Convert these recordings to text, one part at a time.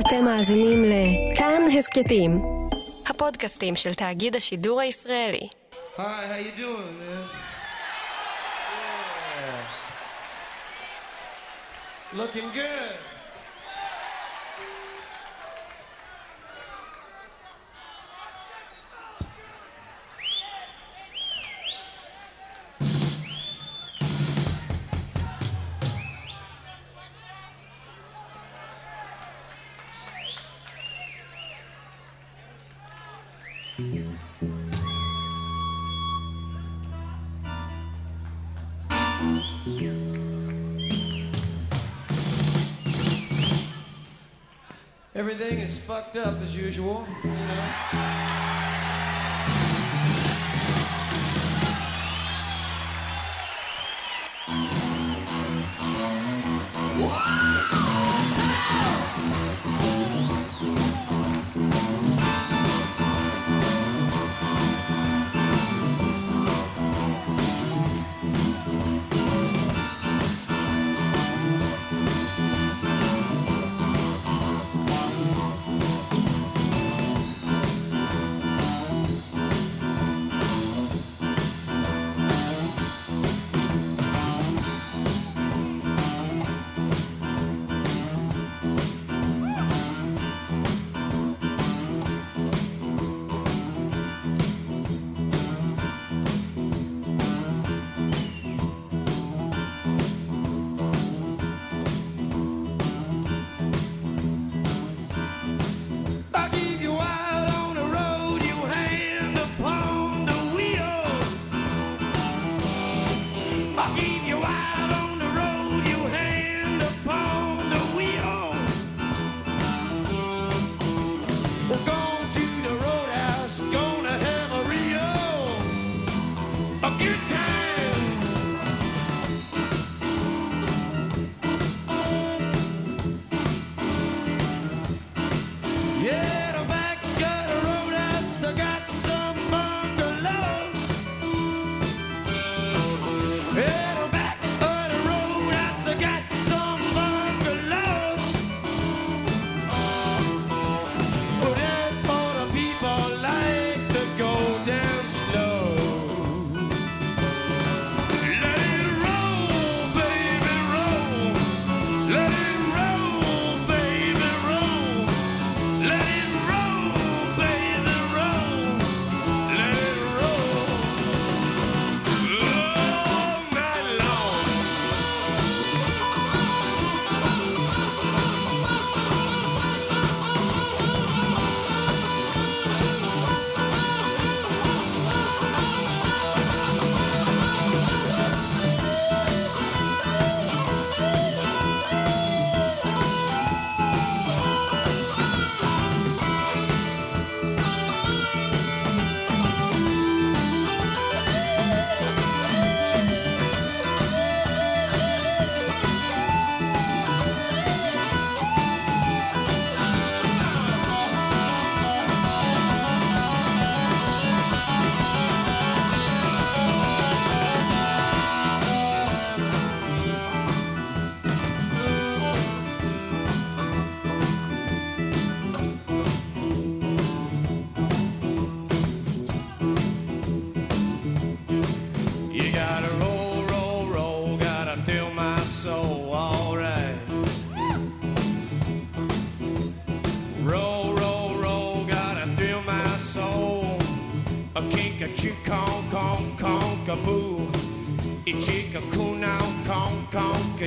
אתם מאזינים לכאן הסכתים, הפודקאסטים של תאגיד השידור הישראלי. Hi, how you doing, man? Yeah. Looking good. Everything is fucked up as usual, you know.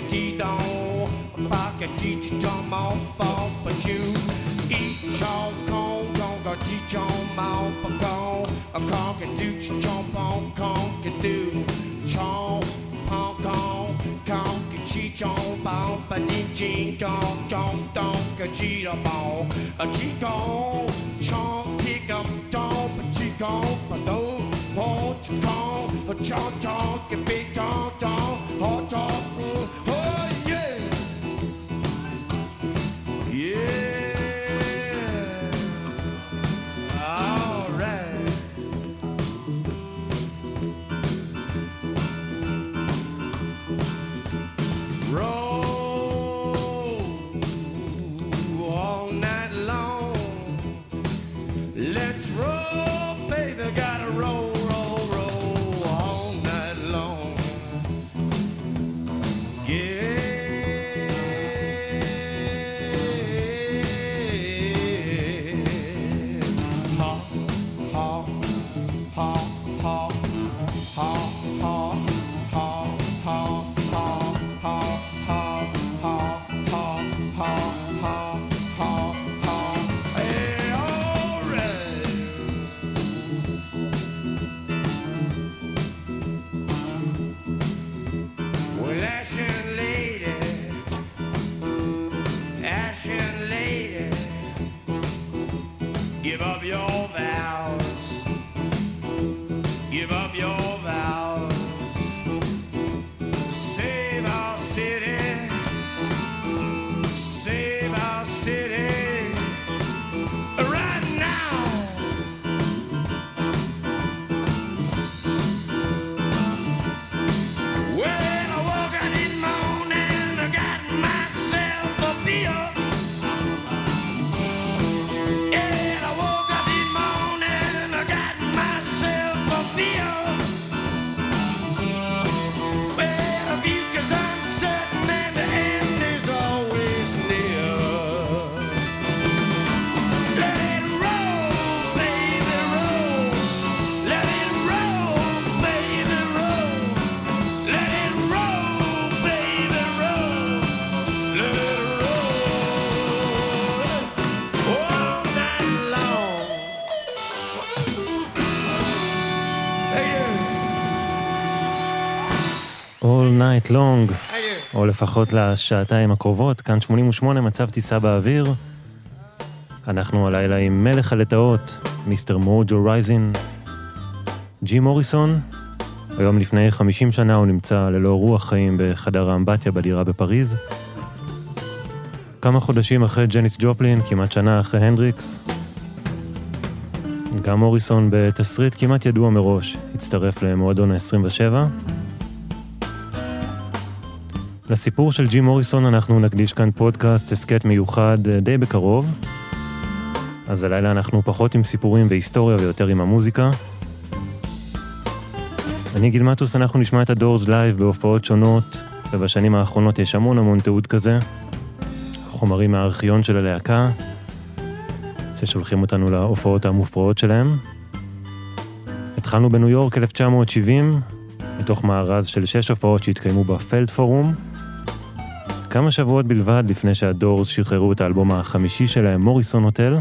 teeth on my pocket teeth tom off off but you eat your cone don't go teach on my own cone a con can do chomp on con can do chomp on con con can teach on bow but in jean con don't don't go cheat on bow a cheat on chomp tick up don't but cheat on but don't hold your con a chomp chomp can be chomp Night Long. או לפחות לשעתיים הקרובות, כאן 88 מצב טיסה באוויר. אנחנו הלילה עם מלך הלטאות, Mr. Mojo Risin'. ג'ים מוריסון, היום לפני 50 שנה הוא נמצא ללא רוח חיים בחדר האמבטיה בדירה בפריז. כמה חודשים אחרי ג'ניס ג'ופלין, כמעט שנה אחרי הנדריקס. גם מוריסון בתסריט כמעט ידוע מראש, הצטרף למועדון ה-27. לסיפור של ג'ים מוריסון אנחנו נקדיש כאן פודקאסט, הסכת מיוחד אה, די בקרוב. אז הלילה אנחנו פחות עם סיפורים והיסטוריה ויותר עם המוזיקה. אני גיל מטוס, אנחנו נשמע את הדורס live בהופעות שונות, ובשנים האחרונות יש המון המון תיעוד כזה. חומרים מהארכיון של הלהקה, ששולחים אותנו להופעות המופרעות שלהם. התחלנו בניו יורק 1970, מתוך מארז של שש הופעות שהתקיימו ב Felt Forum. כמה שבועות בלבד לפני שהדורס שחררו את האלבום החמישי שלהם, Morrison Hotel.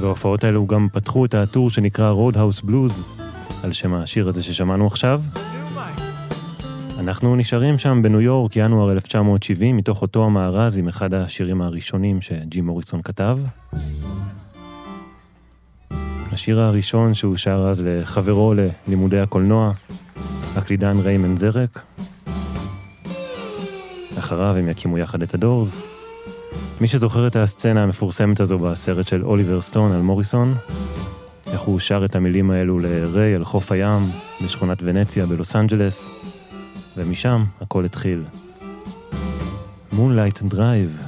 וההופעות האלו גם פתחו את ה tour שנקרא Roadhouse Blues, על שם השיר הזה ששמענו עכשיו. אנחנו נשארים שם בניו יורק, ינואר 1970, מתוך אותו המארז עם אחד השירים הראשונים שג'ים מוריסון כתב. השיר הראשון שהוא שר אז לחברו ללימודי הקולנוע, הקלידן ריי מנזרק. אחריו הם יקימו יחד את הדורס. מי שזוכר את הסצנה המפורסמת הזו בסרט של אוליבר סטון על מוריסון, איך הוא שר את המילים האלו לריי על חוף הים בשכונת ונציה בלוס אנג'לס, ומשם הכל התחיל. Moonlight Drive.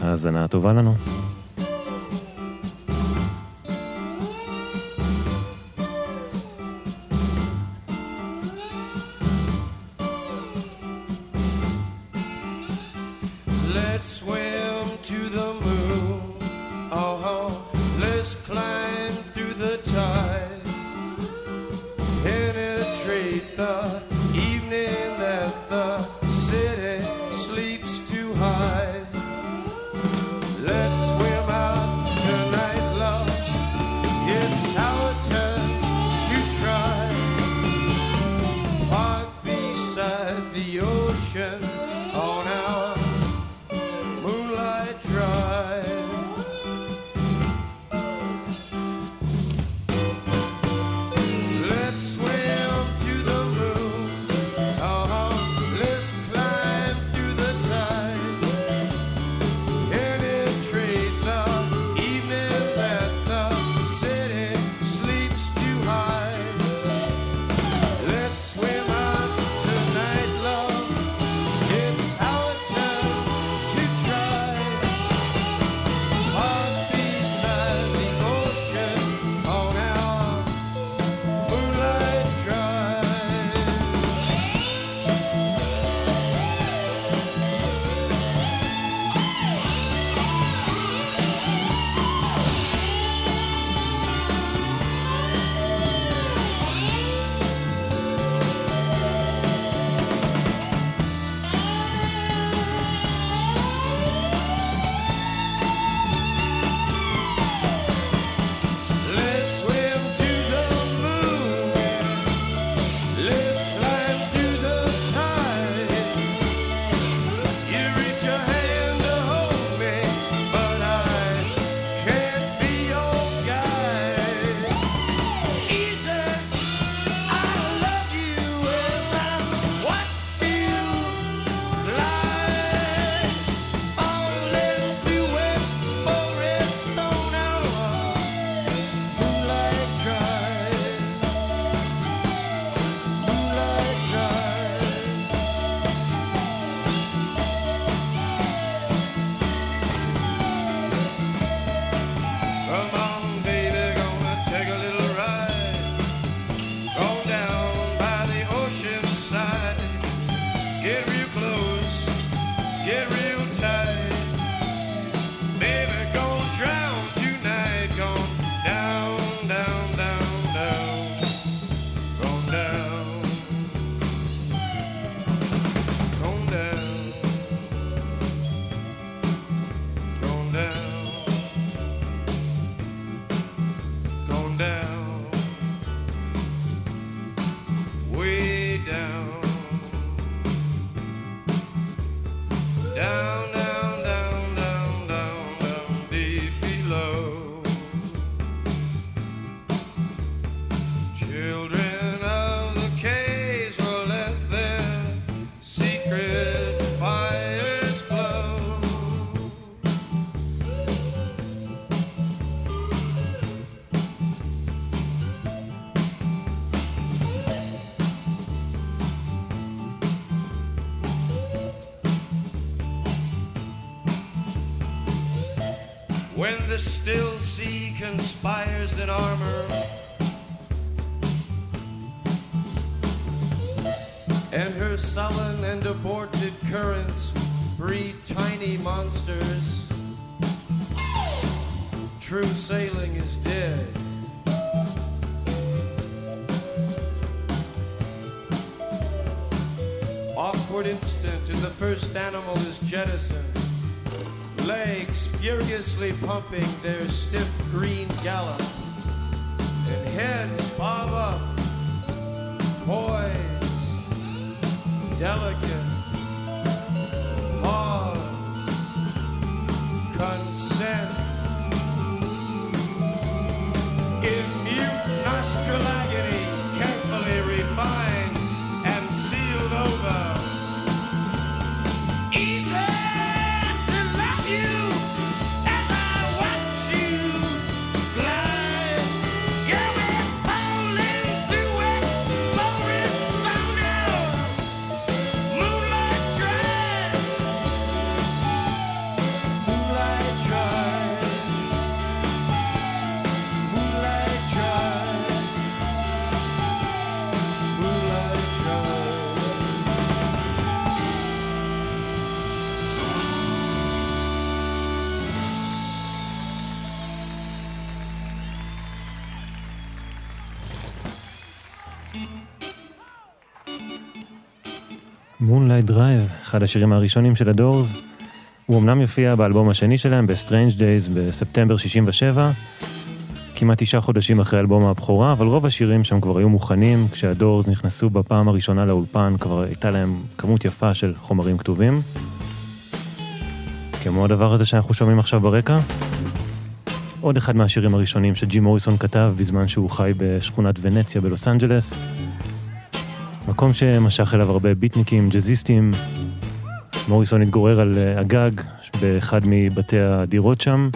האזנה טובה לנו. Sea conspires in armor. And her sullen and aborted currents breed tiny monsters. True sailing is dead. Awkward instant, and the first animal is jettisoned. Legs furiously pumping their stiff green gallop, and heads bob up, poised, delicate, Moonlight Drive, אחד השירים הראשונים של הדורס. הוא אמנם יופיע באלבום השני שלהם, ב-Strange Days, בספטמבר 67, כמעט תשעה חודשים אחרי אלבום הבכורה, אבל רוב השירים שם כבר היו מוכנים, כשהדורס נכנסו בפעם הראשונה לאולפן, כבר הייתה להם כמות יפה של חומרים כתובים. כמו הדבר הזה שאנחנו שומעים עכשיו ברקע. עוד אחד מהשירים הראשונים שג'ים מוריסון כתב בזמן שהוא חי בשכונת ונציה בלוס אנג'לס. מקום שמשך אליו הרבה ביטניקים, ג'אזיסטים. מוריסון התגורר על אה, הגג באחד מבתי הדירות שם.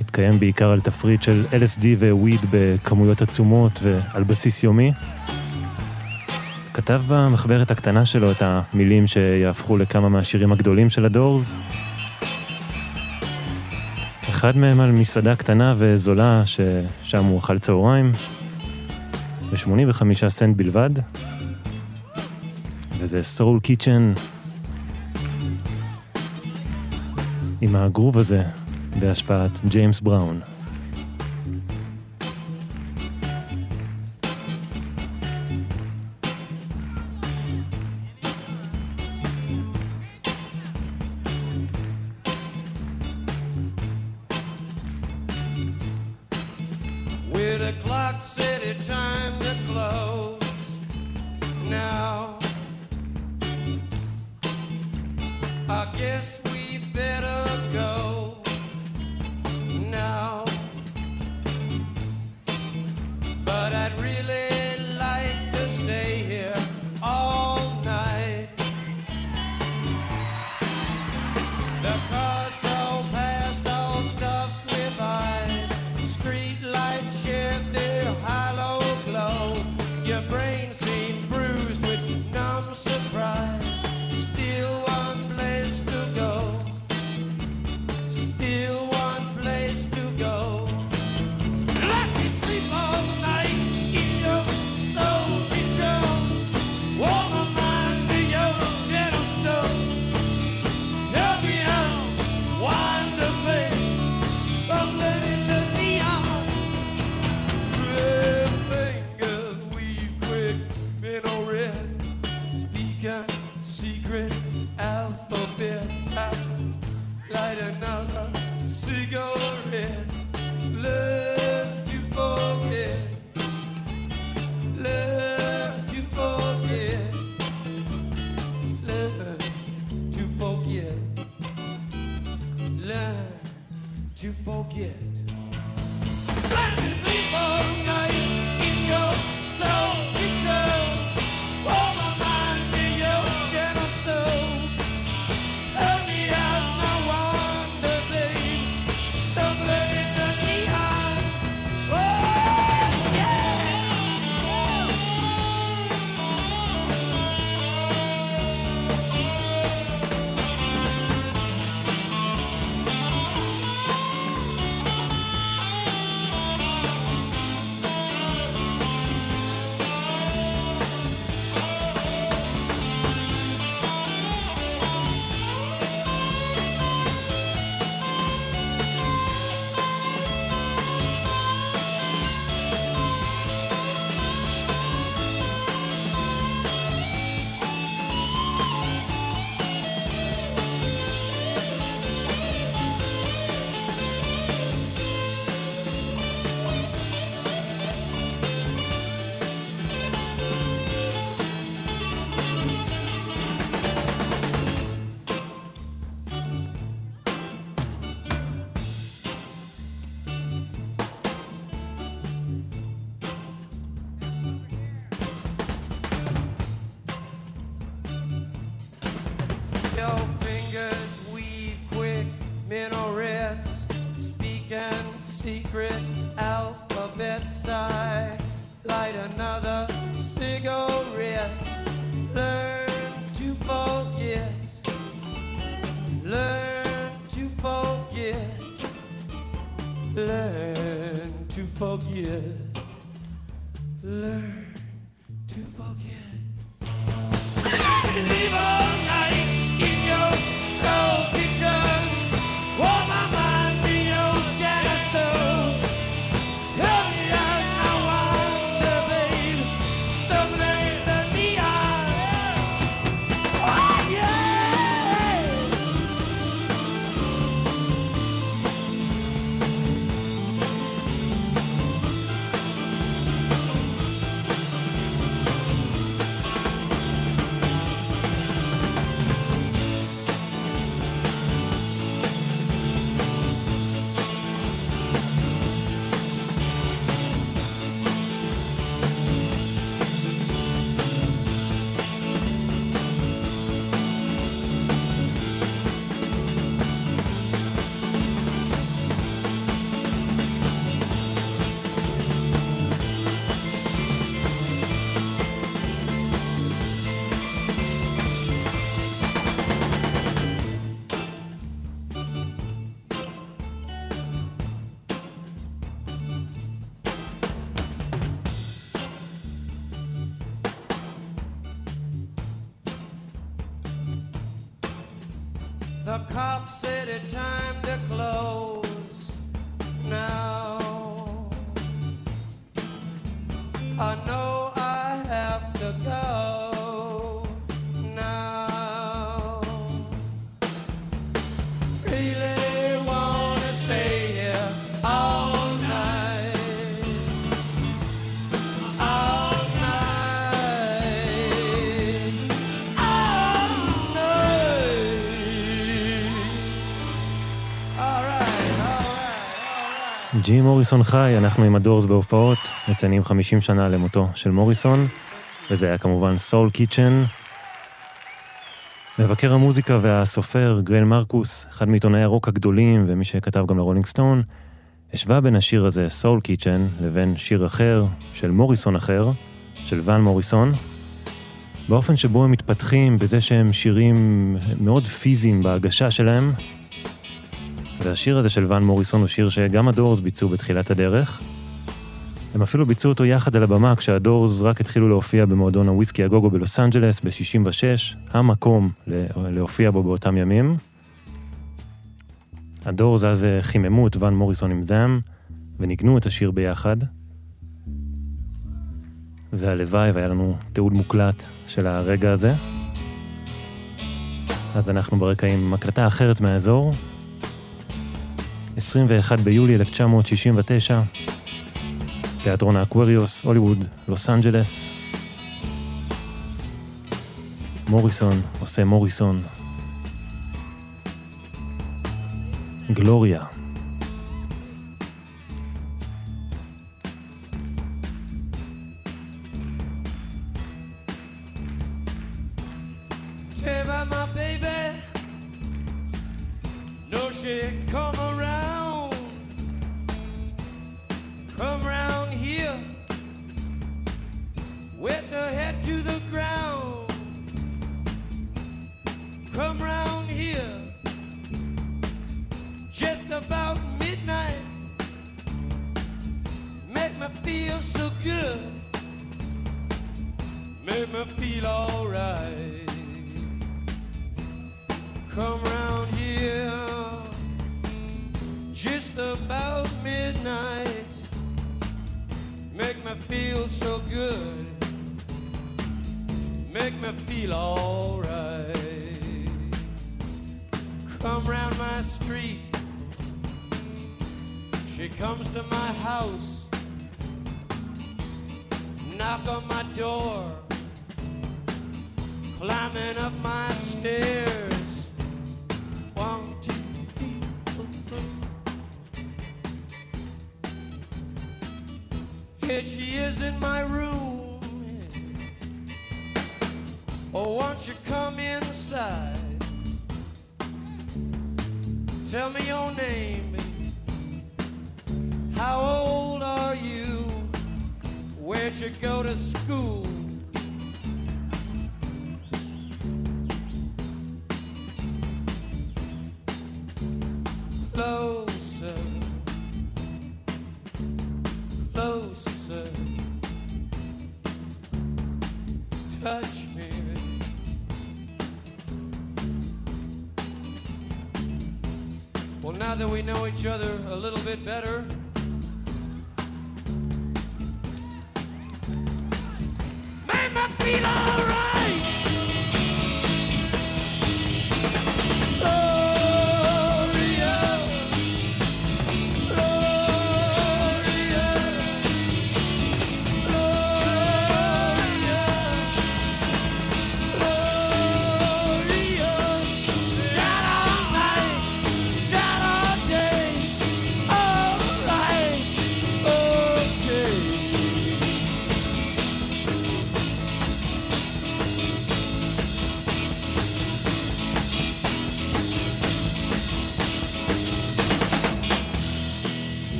התקיים בעיקר על תפריט של LSD וויד בכמויות עצומות ועל בסיס יומי. כתב במחברת הקטנה שלו את המילים שיהפכו לכמה מהשירים הגדולים של הדורס. אחד מהם על מסעדה קטנה וזולה ששם הוא אכל צהריים. ב-85 סנט בלבד. וזה סול קיצ'ן עם הגרוב הזה בהשפעת ג'יימס בראון. Minarets, speaking secret alphabets. I light another cigarette. Learn to forget. Learn to forget. Learn to forget. Learn to forget. All night ג'ים מוריסון חי, אנחנו עם הדורס בהופעות, מציינים 50 שנה למותו של מוריסון, וזה היה כמובן Soul Kitchen. מבקר המוזיקה והסופר גריל מרקוס, אחד מעיתונאי הרוק הגדולים ומי שכתב גם לרולינג סטון, השווה בין השיר הזה, Soul Kitchen, לבין שיר אחר, של מוריסון אחר, של ואן מוריסון, באופן שבו הם מתפתחים, בזה שהם שירים מאוד פיזיים בהגשה שלהם, והשיר הזה של ואן מוריסון הוא שיר שגם הדורס ביצעו בתחילת הדרך. הם אפילו ביצעו אותו יחד על הבמה כשהדורס רק התחילו להופיע במועדון הוויסקי הגוגו בלוס אנג'לס ב-66, המקום לה- להופיע בו באותם ימים. הדורס אז אה, חיממו את ואן מוריסון עם זאם, וניגנו את השיר ביחד. והלוואי והיה לנו תיעוד מוקלט של הרגע הזה. אז אנחנו ברקע עם הקלטה אחרת מהאזור, 21 ביולי 1969, תיאטרון האקווריוס, הוליווד, לוס אנג'לס. מוריסון עושה מוריסון. גלוריה. Tell my baby. No, she come around. Her head to the ground. Come round here. Just about midnight. Make me feel so good. Make me feel alright. Come round here just about midnight. Make me feel so good. Me feel alright. Come round my street. She comes to my house. Knock on my door. Climbing up my stairs. One, two, three, four, five. Here she is in my room. Oh, won't you come inside? Tell me your name. How old are you? Where'd you go to school? each other a little bit better.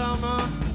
summer.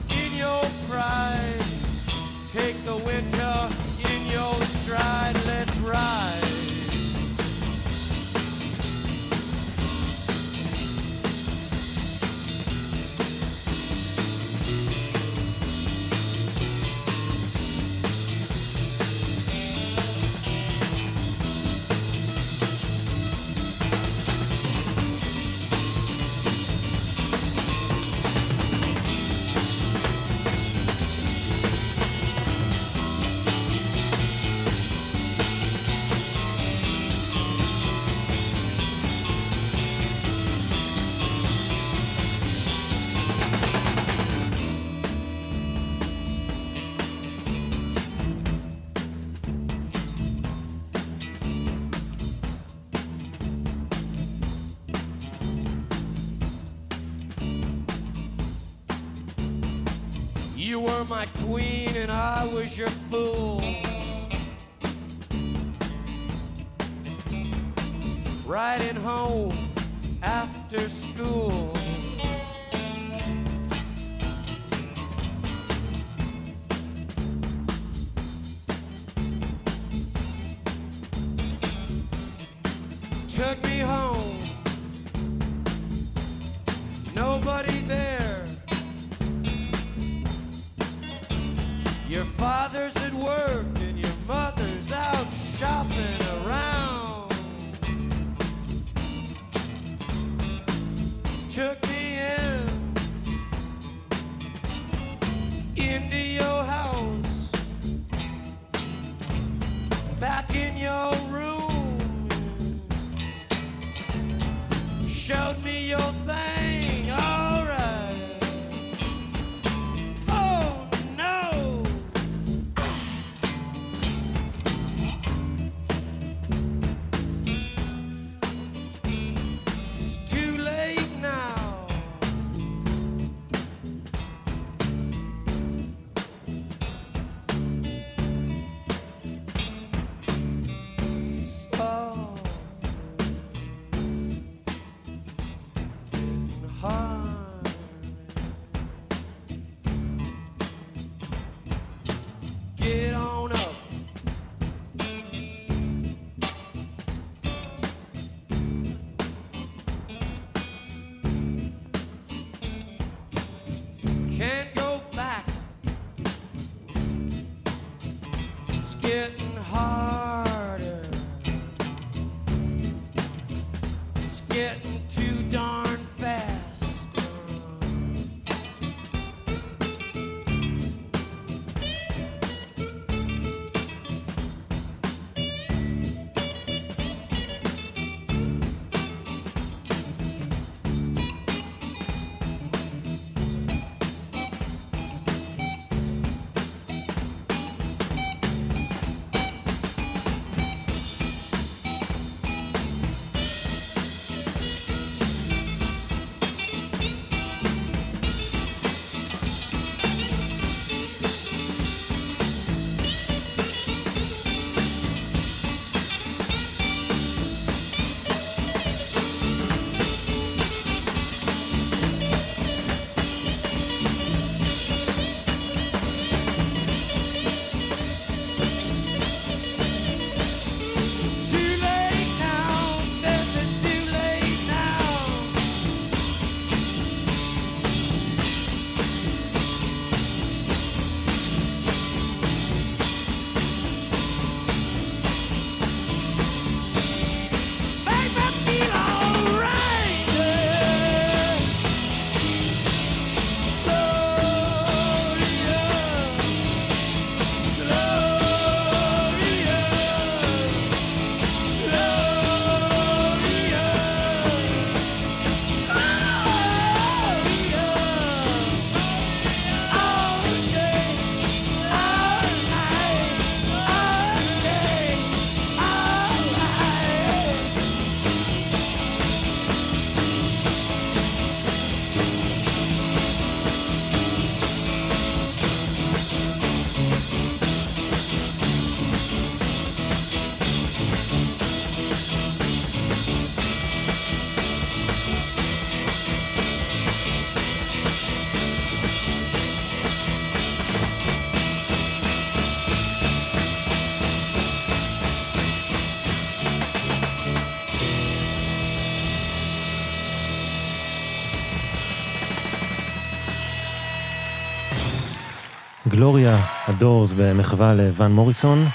גלוריה, הדורס במחווה לוואן מוריסון.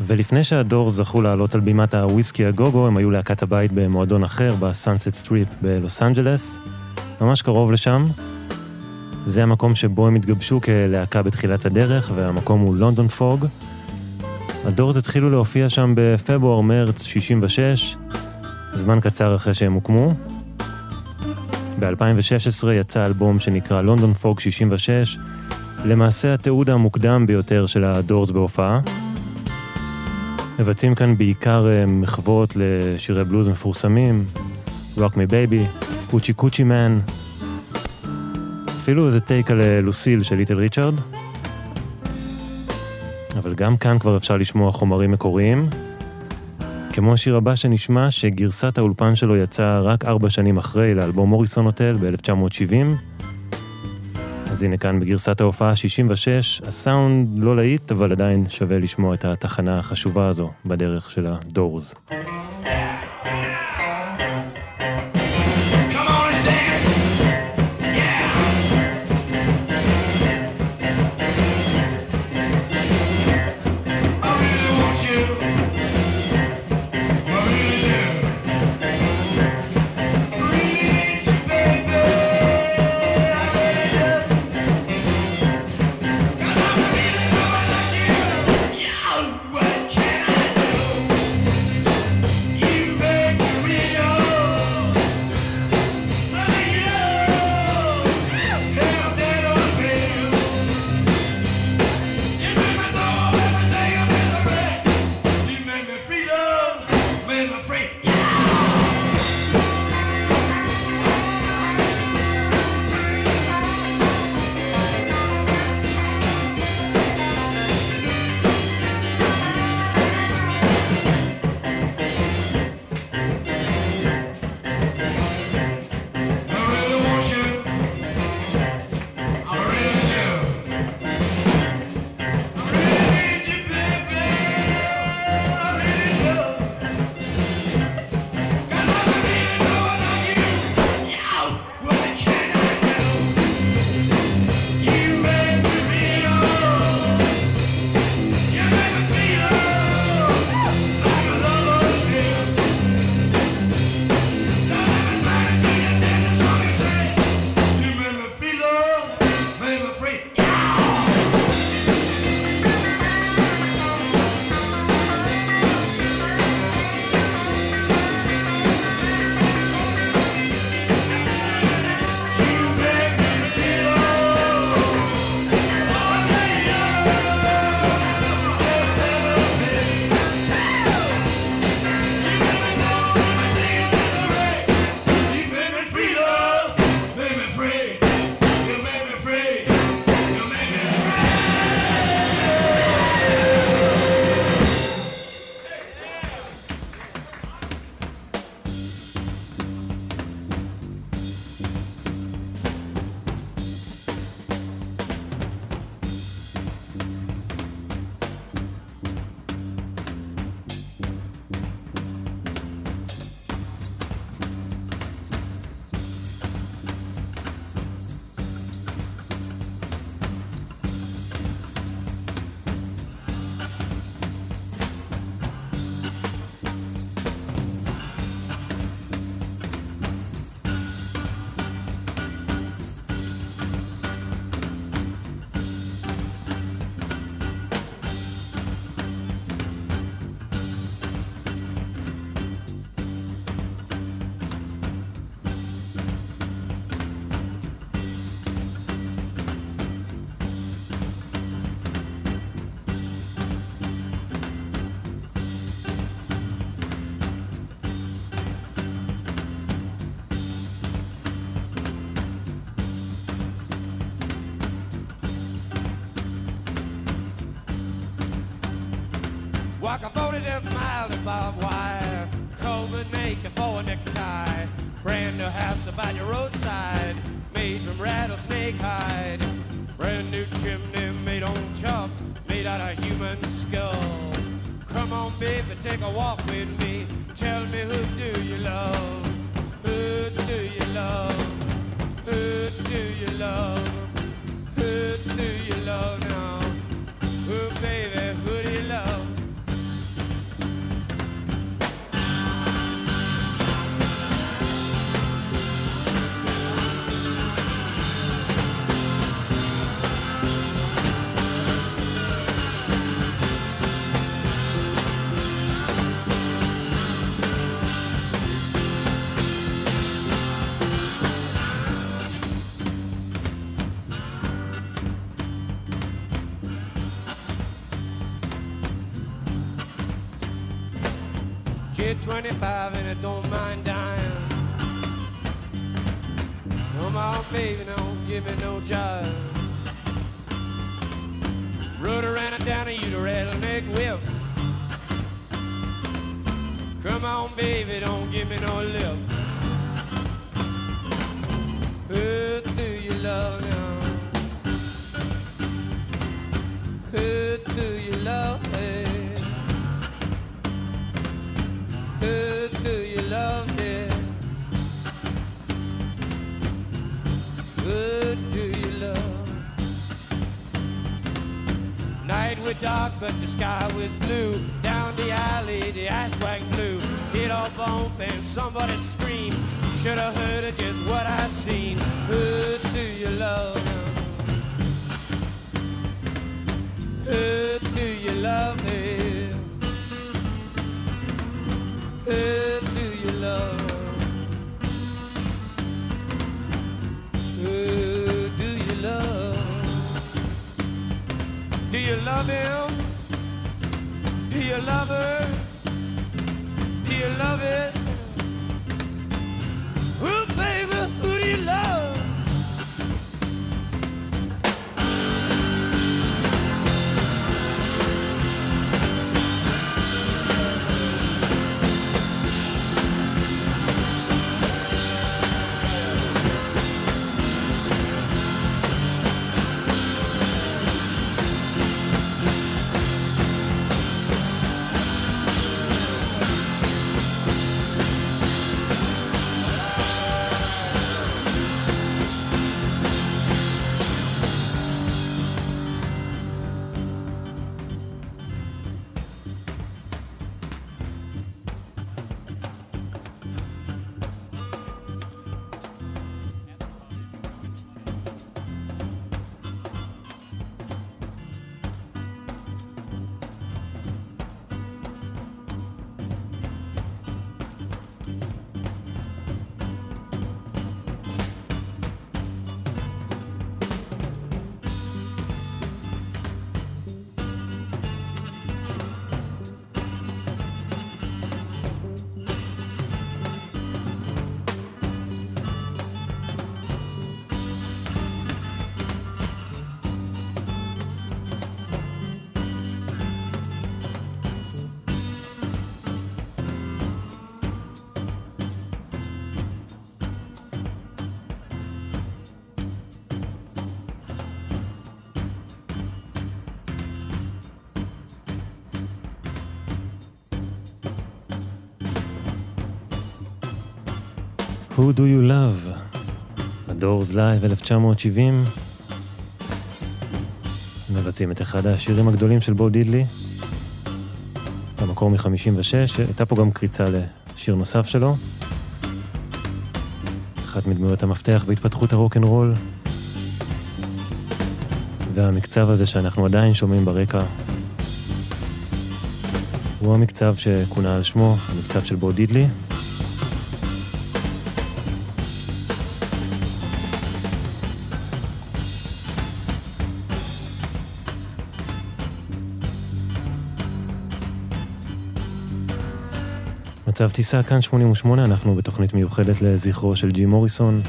ולפני שהדורס זכו לעלות על בימת הוויסקי א גו גו, הם היו להקת הבית במועדון אחר, בסאנסט סטריפ בלוס אנג'לס, ממש קרוב לשם. זה המקום שבו הם התגבשו כלהקה בתחילת הדרך, והמקום הוא לונדון פוג. הדורס התחילו להופיע שם בפברואר-מרץ 66, זמן קצר אחרי שהם הוקמו. ב-2016 יצא אלבום שנקרא לונדון פוג 66, למעשה התיעוד המוקדם ביותר של הדורס בהופעה. מבצעים כאן בעיקר אה, מחוות לשירי בלוז מפורסמים, Rock Me Baby, קוצ'י קוצ'י מן, אפילו איזה טייק על אה, לוסיל של ליטל ריצ'רד. אבל גם כאן כבר אפשר לשמוע חומרים מקוריים. כמו השיר הבא שנשמע, שגרסת האולפן שלו יצאה רק ארבע שנים אחרי לאלבום מוריסון הוטל ב-1970. אז הנה כאן בגרסת ההופעה 66, הסאונד לא להיט, אבל עדיין שווה לשמוע את התחנה החשובה הזו בדרך של הדורס. 25 and I don't mind dying. Come on, baby, don't give me no jive. Rode around a town and you the rattlesnake whip. Come on, baby, don't give me no lip. Who do you love now? Who dark, but the sky was blue. Down the alley, the wagon blew. Hit off bump and somebody screamed. Should have heard of just what I seen. Who do you love? Who do you love? Yeah? Who love him? Do you love her? Do you love it? Who Do You Love? הדורס לייב 1970. מבצעים את אחד השירים הגדולים של בו דידלי. במקור מ-56, הייתה פה גם קריצה לשיר נוסף שלו. אחת מדמויות המפתח בהתפתחות הרוקנרול. והמקצב הזה שאנחנו עדיין שומעים ברקע, הוא המקצב שכונה על שמו, המקצב של בו דידלי. מצב טיסה כאן 88, אנחנו בתוכנית מיוחדת לזכרו של ג'ים מוריסון,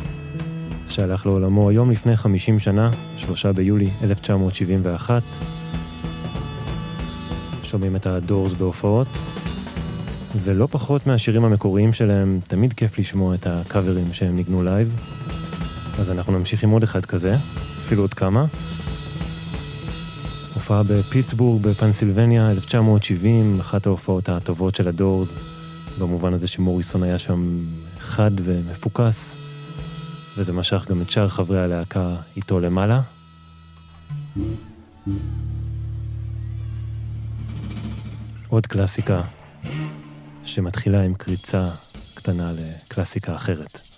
שהלך לעולמו היום לפני 50 שנה, 3 ביולי 1971. שומעים את הדורס בהופעות, ולא פחות מהשירים המקוריים שלהם, תמיד כיף לשמוע את הקאברים שהם ניגנו לייב. אז אנחנו נמשיך עם עוד אחד כזה, אפילו עוד כמה. הופעה בפיטסבורג בפנסילבניה, 1970, אחת ההופעות הטובות של הדורס, במובן הזה שמוריסון היה שם חד ומפוקס, וזה משך גם את שאר חברי הלהקה איתו למעלה. עוד קלאסיקה שמתחילה עם קריצה קטנה לקלאסיקה אחרת.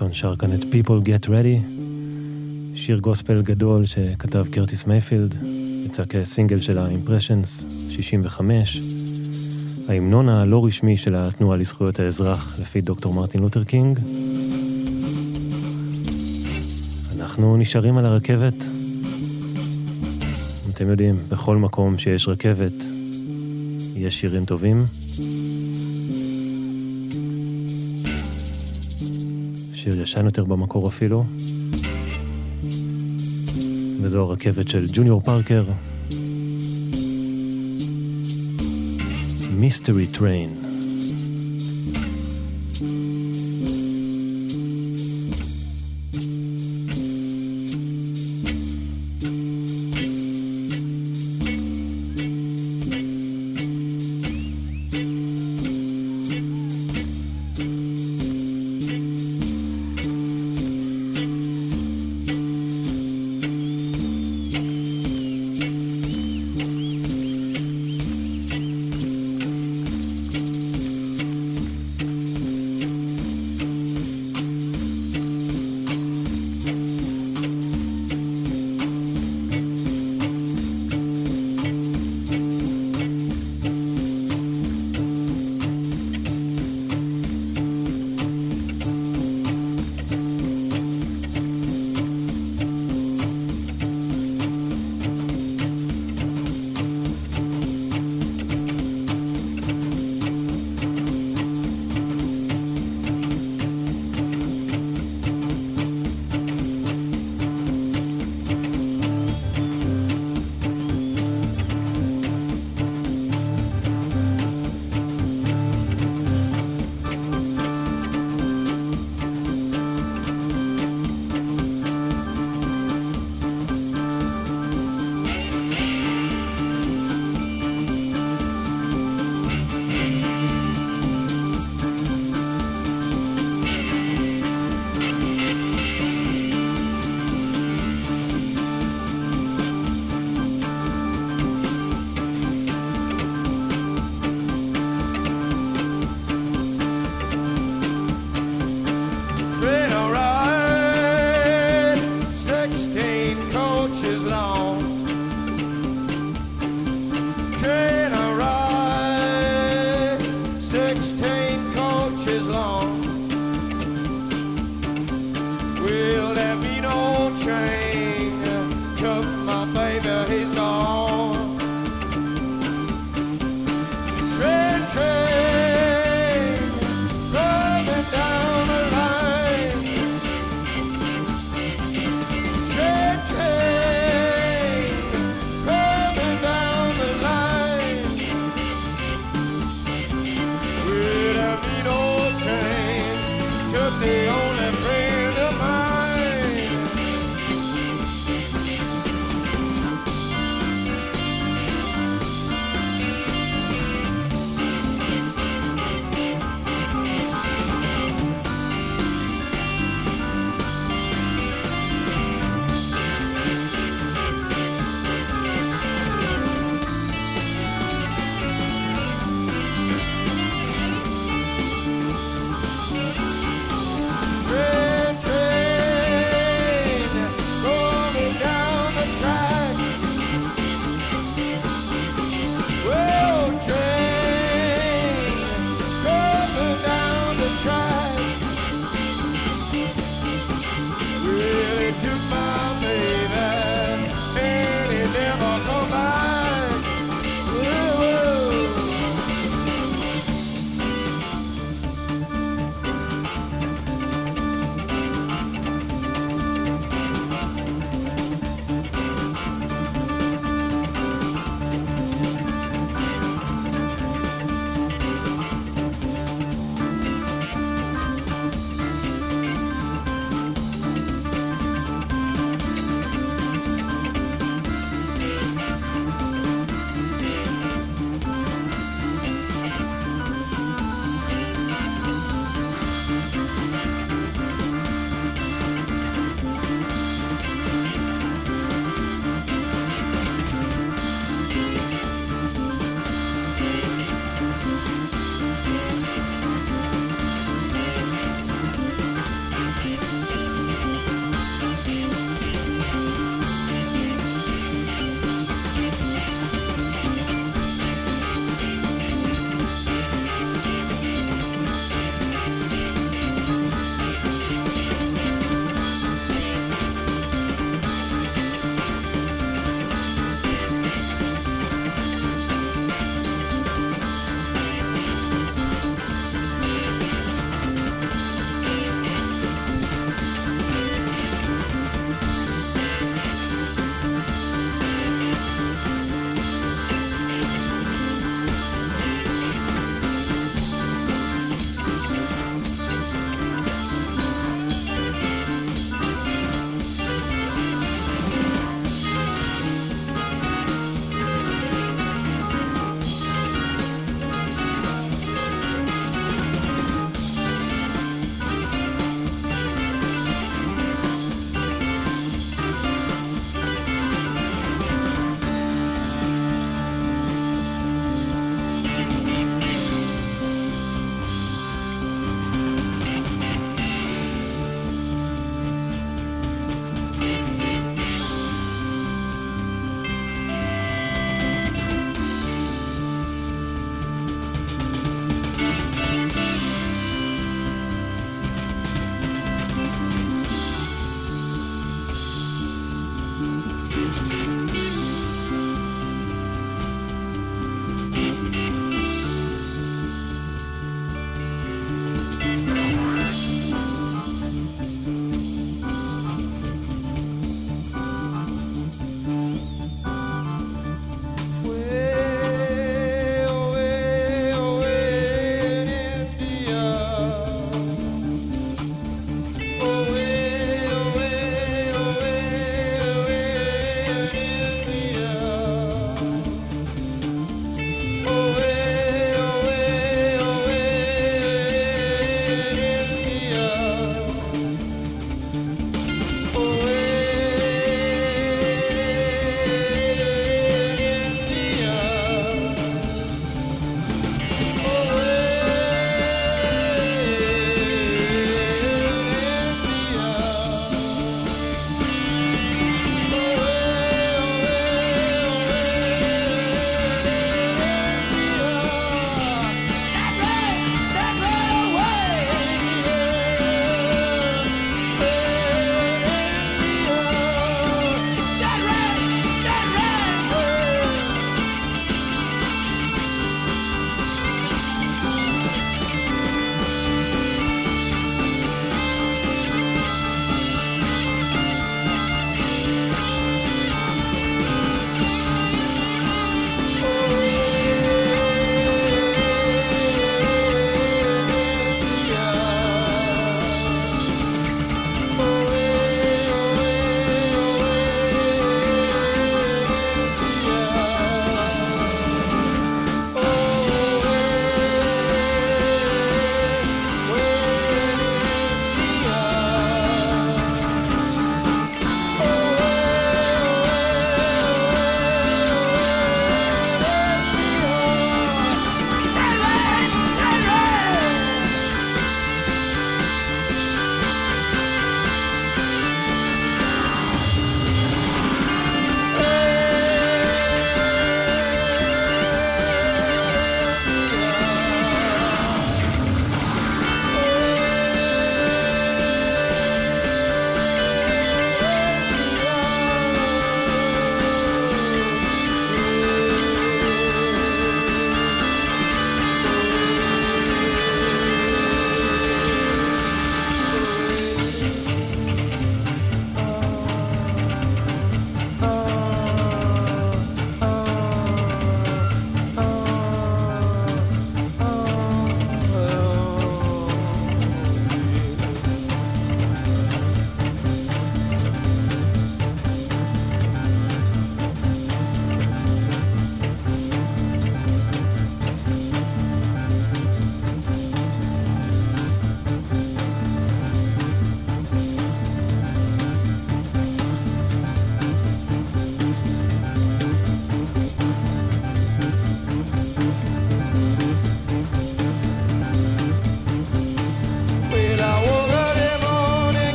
מוריסון שר כאן את People Get Ready, שיר גוספל גדול שכתב קרטיס מייפילד, יצא כסינגל של ה-Impressions, 65, ההמנון הלא רשמי של התנועה לזכויות האזרח לפי דוקטור מרטין לותר קינג. אנחנו נשארים על הרכבת. אתם יודעים, בכל מקום שיש רכבת, יש שירים טובים. ישן יותר במקור אפילו. וזו הרכבת של ג'וניור פארקר. Mystery Train.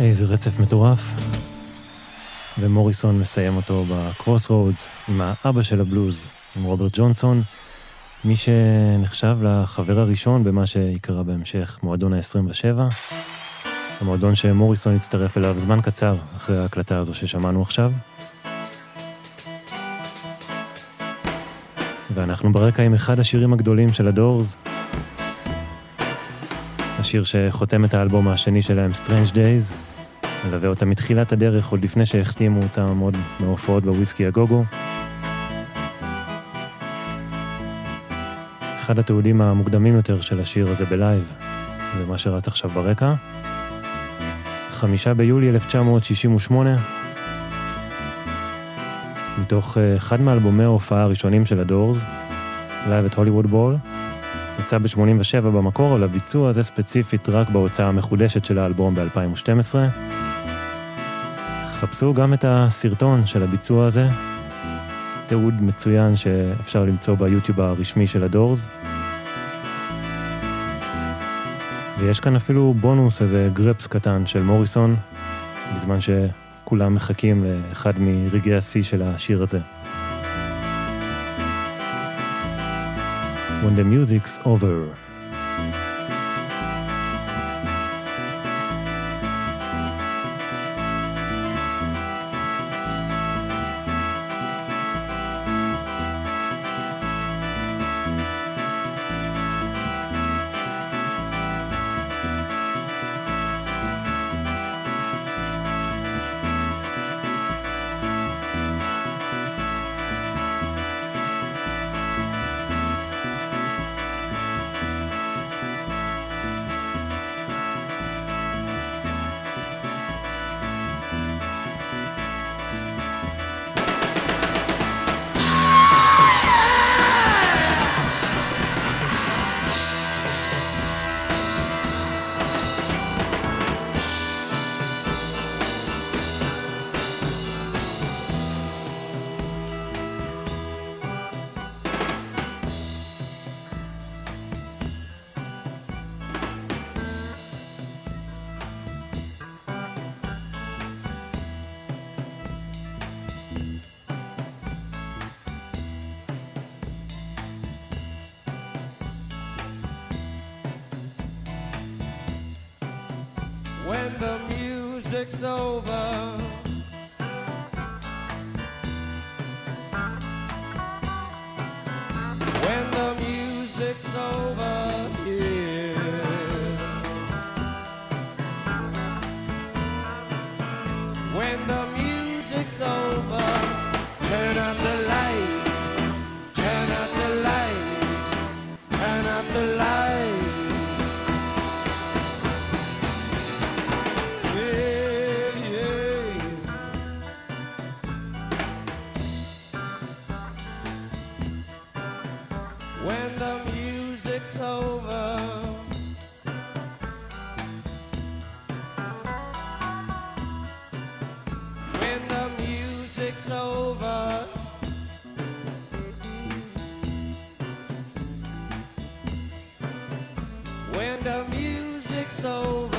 איזה רצף מטורף. ומוריסון מסיים אותו בקרוס רודס עם האבא של הבלוז, עם רוברט ג'ונסון, מי שנחשב לחבר הראשון במה שיקרא בהמשך מועדון ה-27, המועדון שמוריסון הצטרף אליו זמן קצר אחרי ההקלטה הזו ששמענו עכשיו. ואנחנו ברקע עם אחד השירים הגדולים של הדורס, השיר שחותם את האלבום השני שלהם, Strange Days, מלווה אותם מתחילת הדרך, עוד לפני שהחתימו אותם עוד מהופעות בוויסקי הגוגו. אחד התיעודים המוקדמים יותר של השיר הזה בלייב, זה מה שרץ עכשיו ברקע. חמישה ביולי 1968, מתוך אה, אחד מאלבומי ההופעה הראשונים של הדורס, Live at the Hollywood Bowl, יצא ב-87 במקור, אבל הביצוע הזה ספציפית רק בהוצאה המחודשת של האלבום ב-2012. חפשו גם את הסרטון של הביצוע הזה, תיעוד מצוין שאפשר למצוא ביוטיוב הרשמי של הדורס. ויש כאן אפילו בונוס, איזה גרפס קטן של מוריסון, בזמן שכולם מחכים לאחד מרגעי השיא של השיר הזה. When the music's over. over.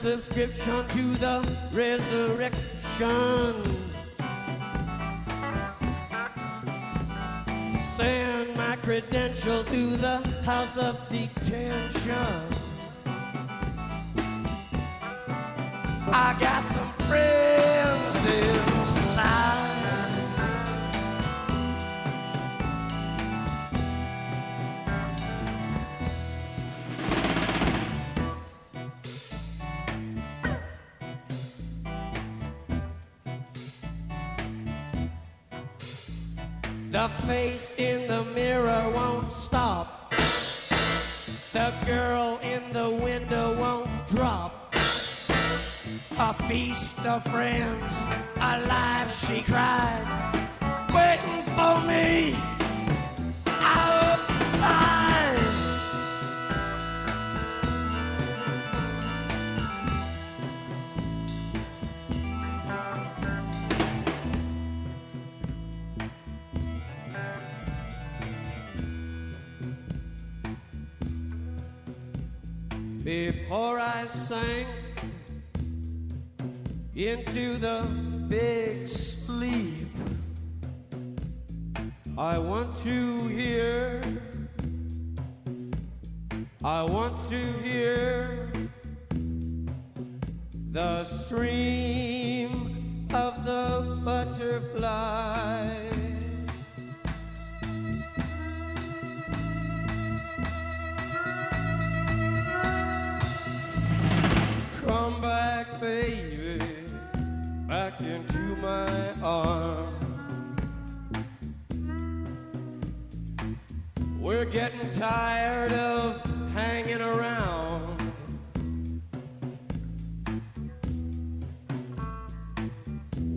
subscription to the resurrection. Send my credentials to the house of detention.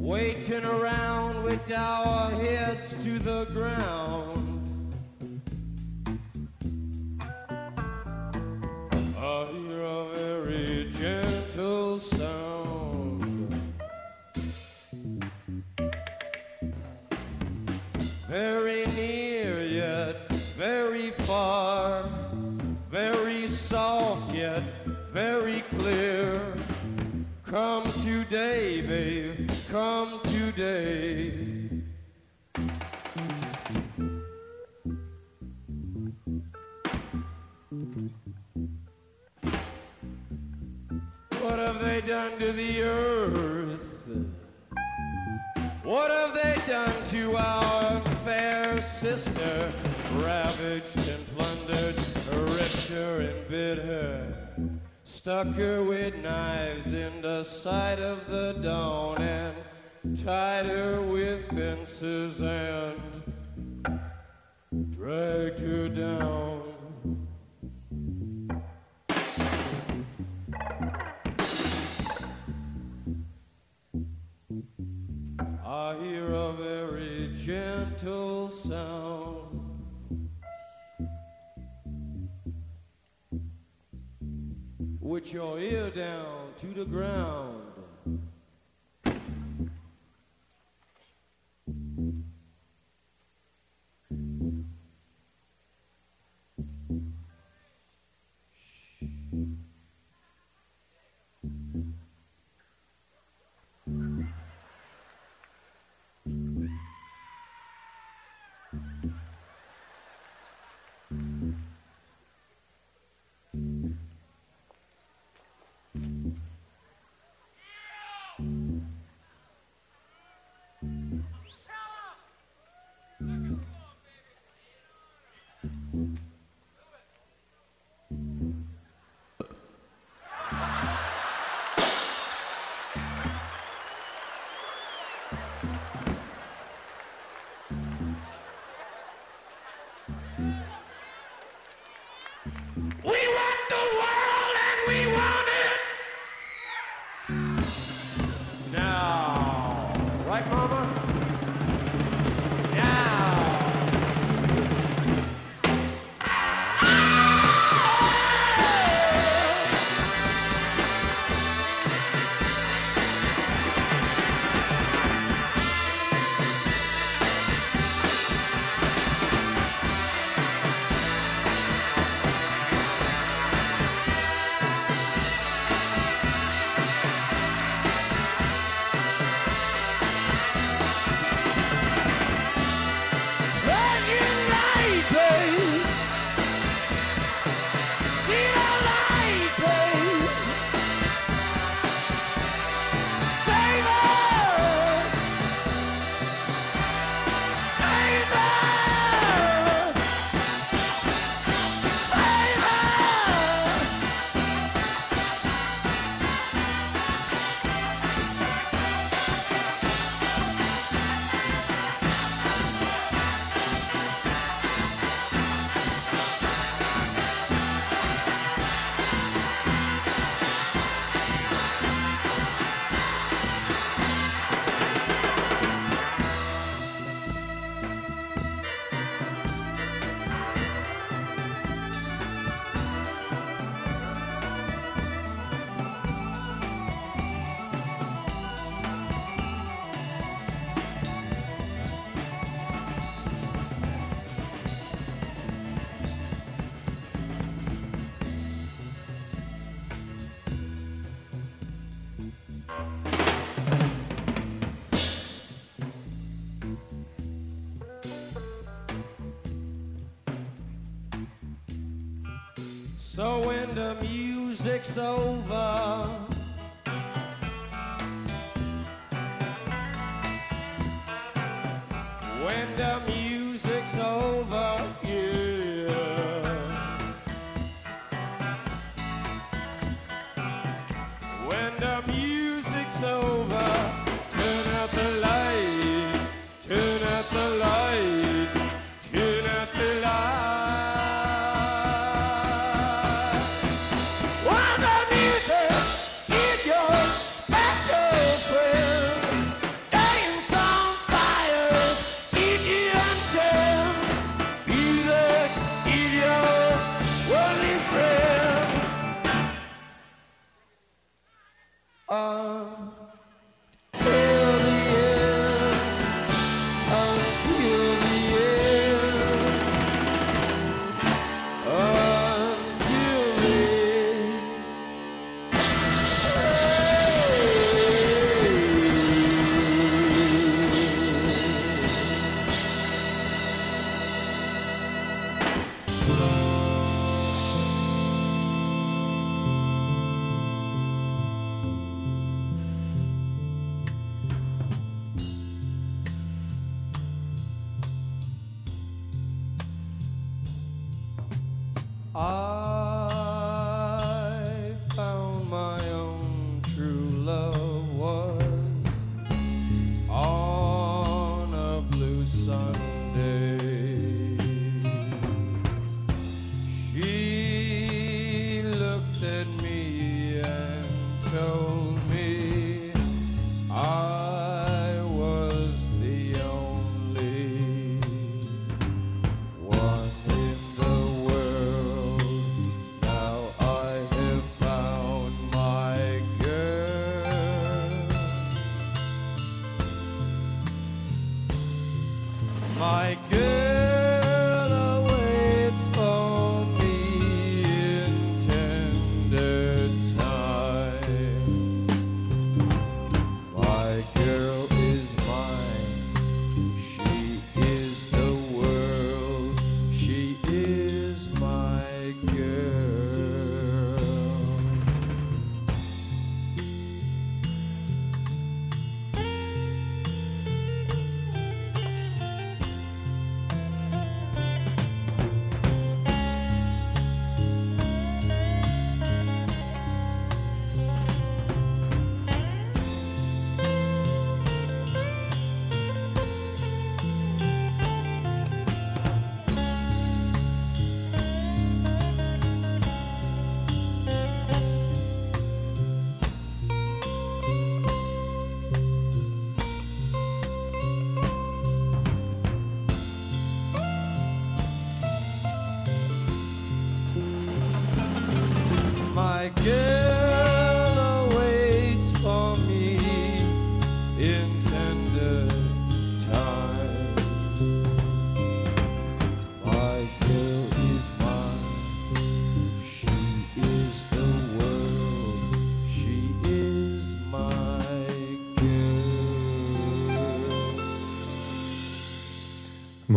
Waiting around with our heads to the ground. done to the earth? What have they done to our fair sister? Ravaged and plundered, ripped her and bit her. Stuck her with knives in the side of the dawn and tied her with fences and dragged her down. With your ear down to the ground. Music's over,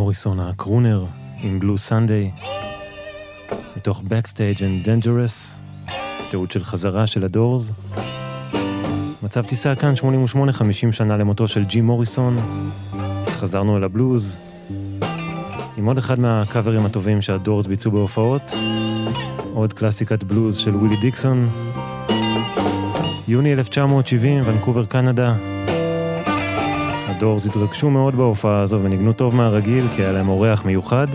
מוריסון הקרונר עם בלו סנדיי, מתוך Backstage and Dangerous, תיעוד של חזרה של הדורס. מצב טיסה כאן 88, 50 שנה למותו של ג'י מוריסון. חזרנו אל הבלוז, עם עוד אחד מהקאברים הטובים שהדורס ביצעו בהופעות, עוד קלאסיקת בלוז של ווילי דיקסון. יוני 1970, ונקובר, קנדה. הדורס התרגשו מאוד בהופעה הזו וניגנו טוב מהרגיל כי היה להם אורח מיוחד.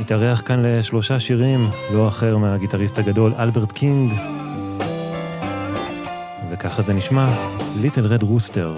התארח כאן לשלושה שירים, לא אחר מהגיטריסט הגדול אלברט קינג. וככה זה נשמע, Little Red Rooster.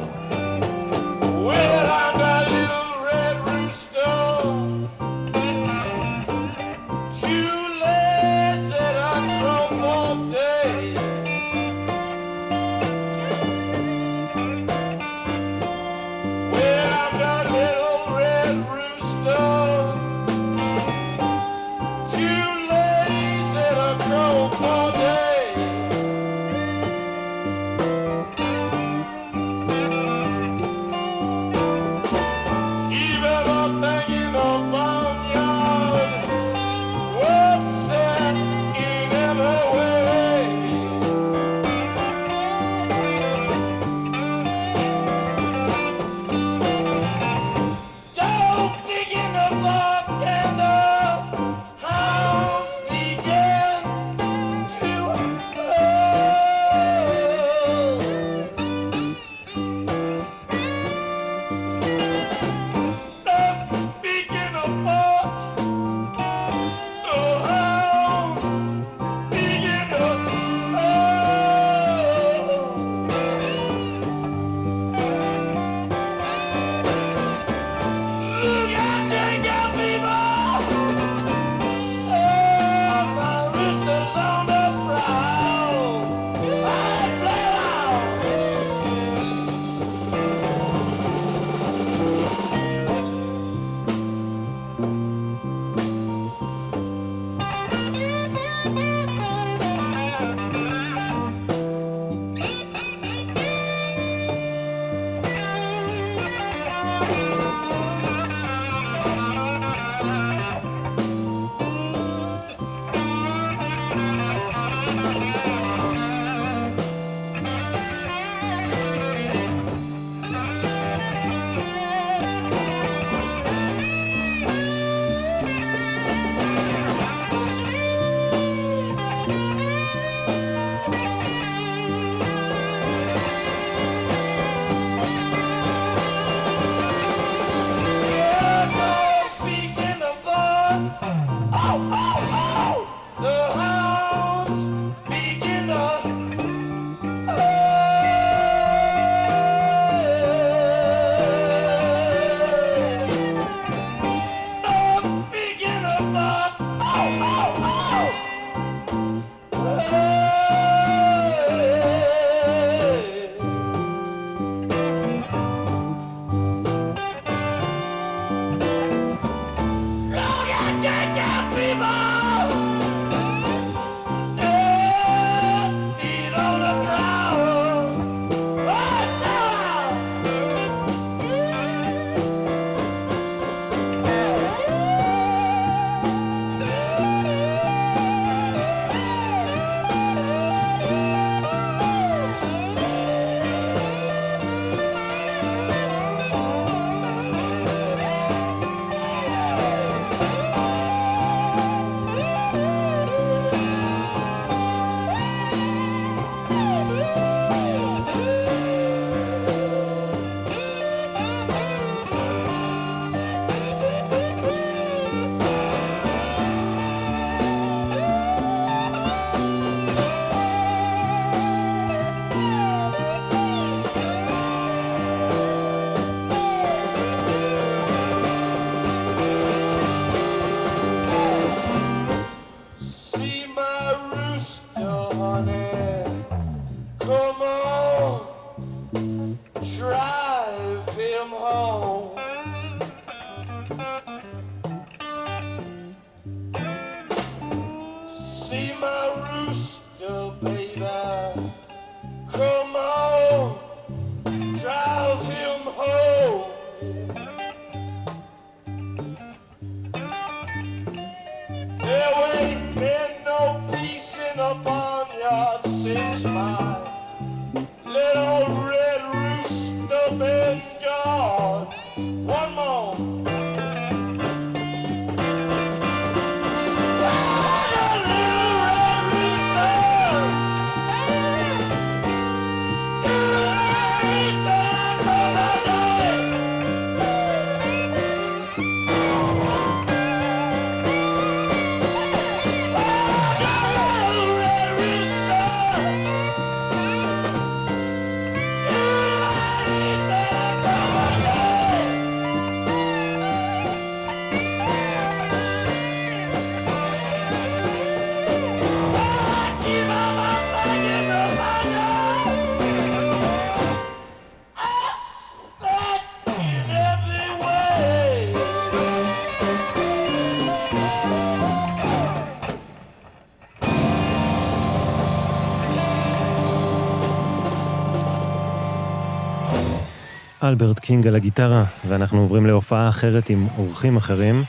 אלברט קינג על הגיטרה, ואנחנו עוברים להופעה אחרת עם אורחים אחרים.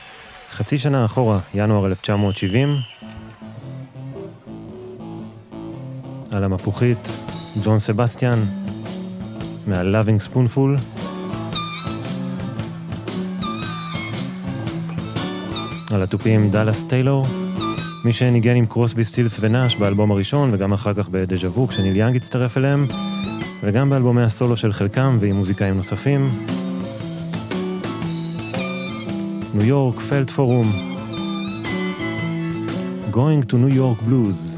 חצי שנה אחורה, ינואר 1970. על המפוחית, ג'ון סבסטיאן, מה-Lovin' Spoonful. על התופים דאלאס טיילור, מי שניגן עם קרוסבי סטילס ונאש באלבום הראשון, וגם אחר כך בדז'ה וו כשניל יאנג הצטרף אליהם, וגם באלבומי הסולו של חלקם ועם מוזיקאים נוספים. ניו יורק, פלד פורום, Going to New York Blues.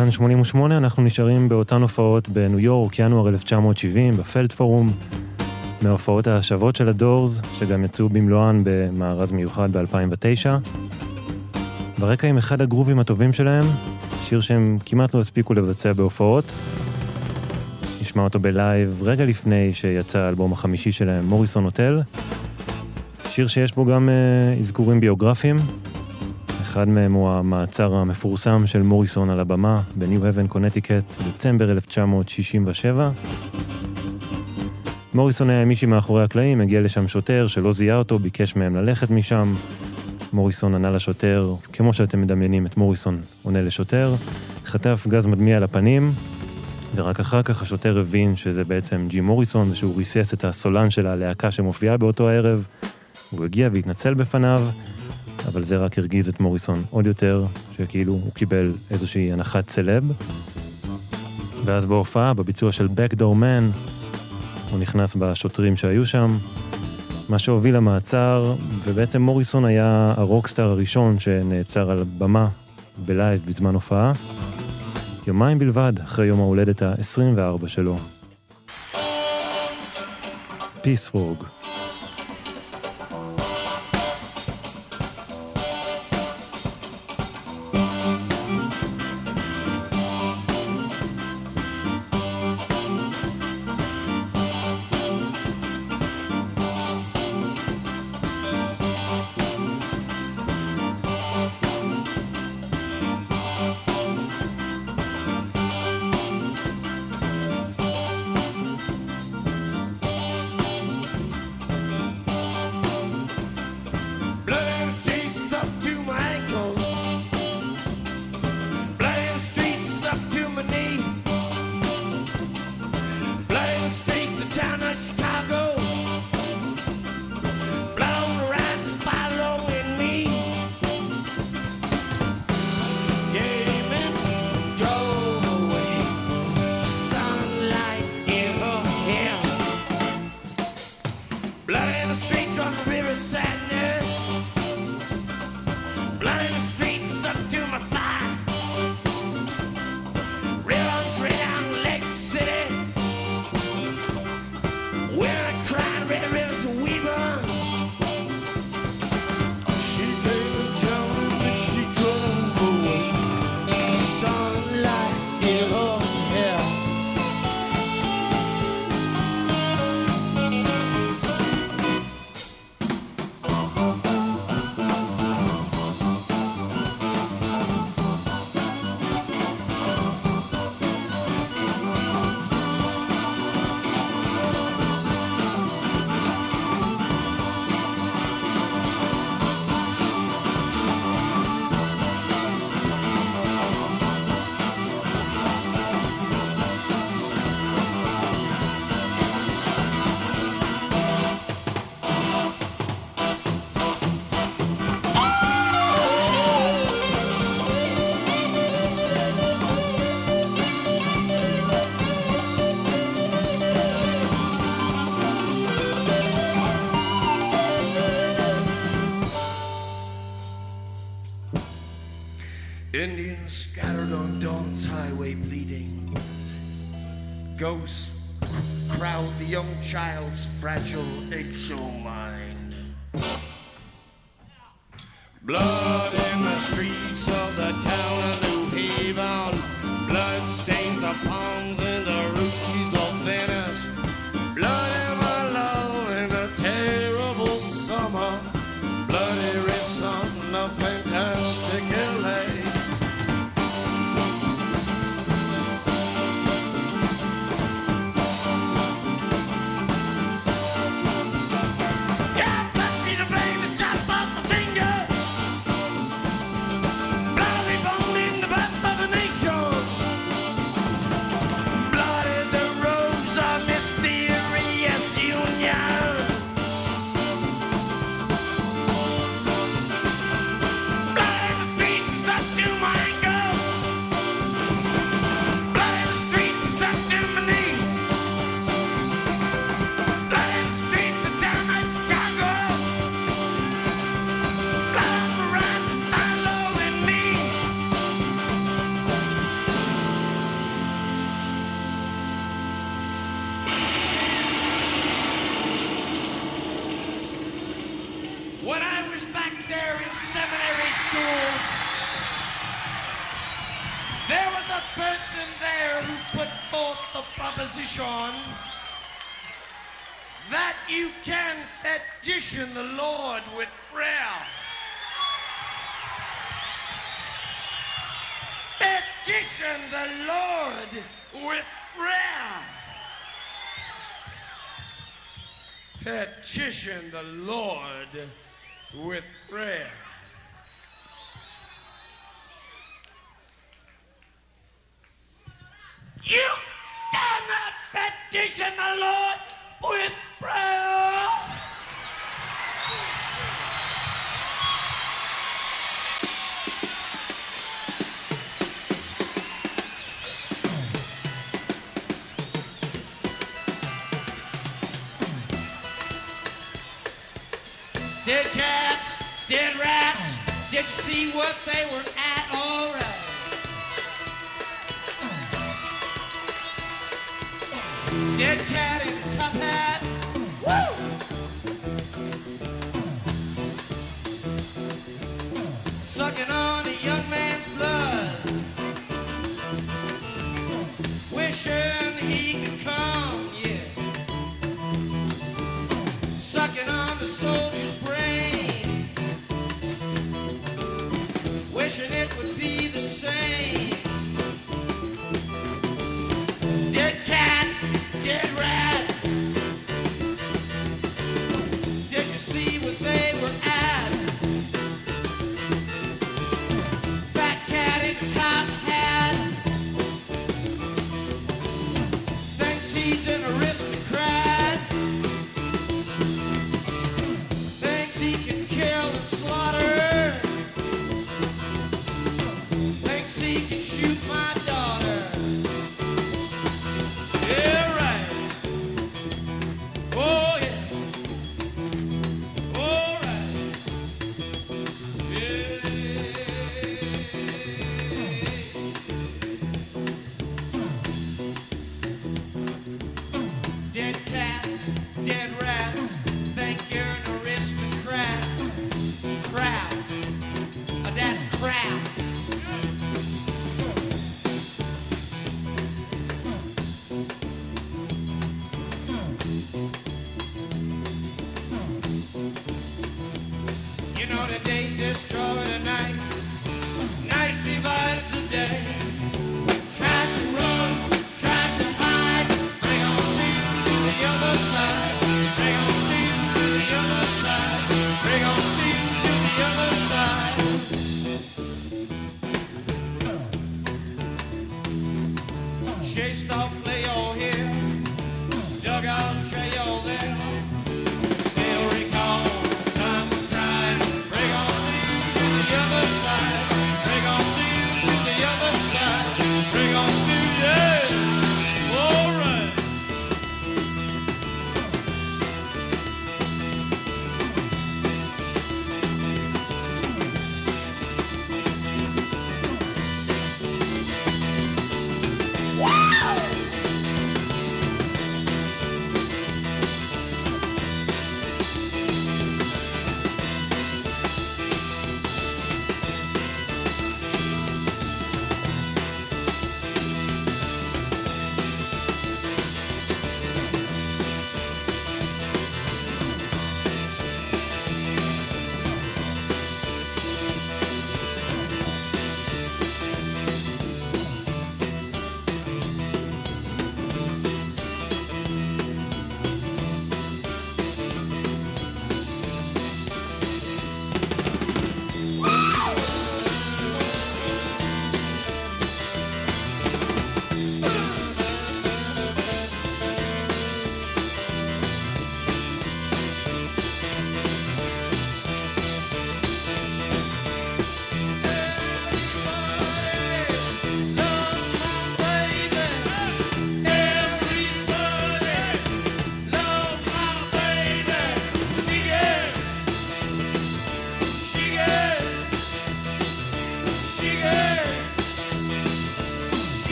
כאן 88, אנחנו נשארים באותן הופעות בניו יורק, ינואר 1970, בפלד פורום, מההופעות השוות של הדורס, שגם יצאו במלואן במארז מיוחד ב-2009. ברקע עם אחד הגרובים הטובים שלהם, שיר שהם כמעט לא הספיקו לבצע בהופעות. נשמע אותו בלייב רגע לפני שיצא האלבום החמישי שלהם, מוריסון הוטל. שיר שיש בו גם uh, אזכורים ביוגרפיים. אחד מהם הוא המעצר המפורסם של מוריסון על הבמה בניו הבן קונטיקט, דצמבר 1967. מוריסון היה מישהי מאחורי הקלעים, הגיע לשם שוטר שלא זיהה אותו, ביקש מהם ללכת משם. מוריסון ענה לשוטר, כמו שאתם מדמיינים את מוריסון עונה לשוטר, חטף גז מדמיע על הפנים, ורק אחר כך השוטר הבין שזה בעצם ג'י מוריסון, ושהוא ריסס את הסולן של הלהקה שמופיעה באותו הערב. הוא הגיע והתנצל בפניו, אבל זה רק הרגיז את מוריסון עוד יותר, שכאילו הוא קיבל איזושהי הנחת סלב. ואז בהופעה, בביצוע של Backdoor Man, הוא נכנס בשוטרים שהיו שם, מה שהוביל למעצר, ובעצם מוריסון היה הרוקסטאר הראשון שנעצר על במה בלייב בזמן הופעה, יומיים בלבד אחרי יום ההולדת ה-24 שלו. Peace fragile eggshell the Lord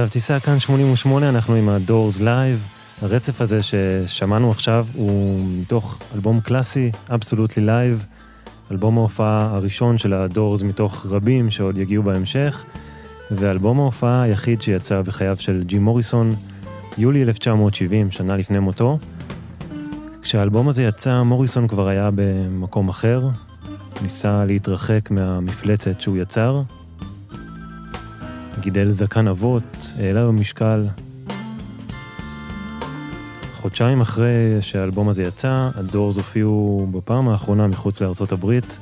מצב טיסה כאן 88, אנחנו עם הדורס לייב. הרצף הזה ששמענו עכשיו הוא מתוך אלבום קלאסי, Absolutely Live, אלבום ההופעה הראשון של הדורס מתוך רבים שעוד יגיעו בהמשך, ואלבום ההופעה היחיד שיצא בחייו של ג'ים מוריסון, יולי 1970, שנה לפני מותו. כשהאלבום הזה יצא, מוריסון כבר היה במקום אחר, ניסה להתרחק מהמפלצת שהוא יצר, גידל זקן עבות, העלה במשקל. חודשיים אחרי שהאלבום הזה יצא, הדורס הופיעו בפעם האחרונה מחוץ לארצות הברית.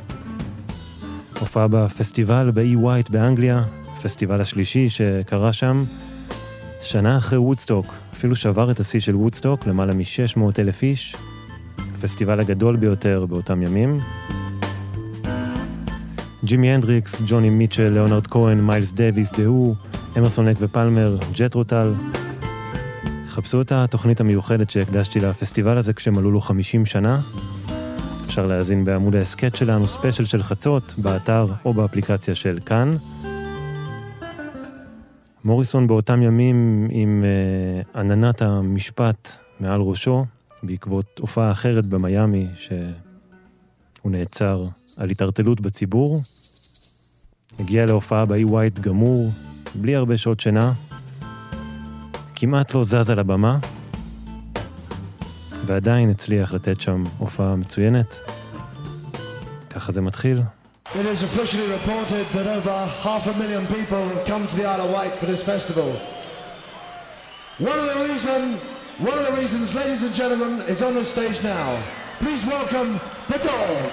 הופעה בפסטיבל באי ווייט באנגליה, הפסטיבל השלישי שקרה שם. שנה אחרי וודסטוק, אפילו שבר את השיא של וודסטוק, למעלה מ-600 אלף איש. הפסטיבל הגדול ביותר באותם ימים. ג'ימי הנדריקס, ג'וני מיטשל, ליאונרד כהן, מיילס דוויס, דה הו, אמרסון לייק ופלמר, ג'ת'רו טאל. חפשו את התוכנית המיוחדת שהקדשתי לפסטיבל הזה כשמלאו לו 50 שנה. אפשר להאזין בעמוד ההסכת שלנו, ספיישל של חצות, באתר או באפליקציה של כאן. מוריסון באותם ימים עם אה, עננת המשפט מעל ראשו, בעקבות הופעה אחרת במיאמי, שהוא נעצר על התערטלות בציבור. הגיע להופעה באי ווייט גמור, בלי הרבה שעות שינה, כמעט לא זז על הבמה, ועדיין הצליח לתת שם הופעה מצוינת. ככה זה מתחיל. It is officially reported that over half a million people have come to the Isle of Wight for this festival. One of the reason, one of the reasons, ladies and gentlemen, is on the stage now. Please welcome the Doors.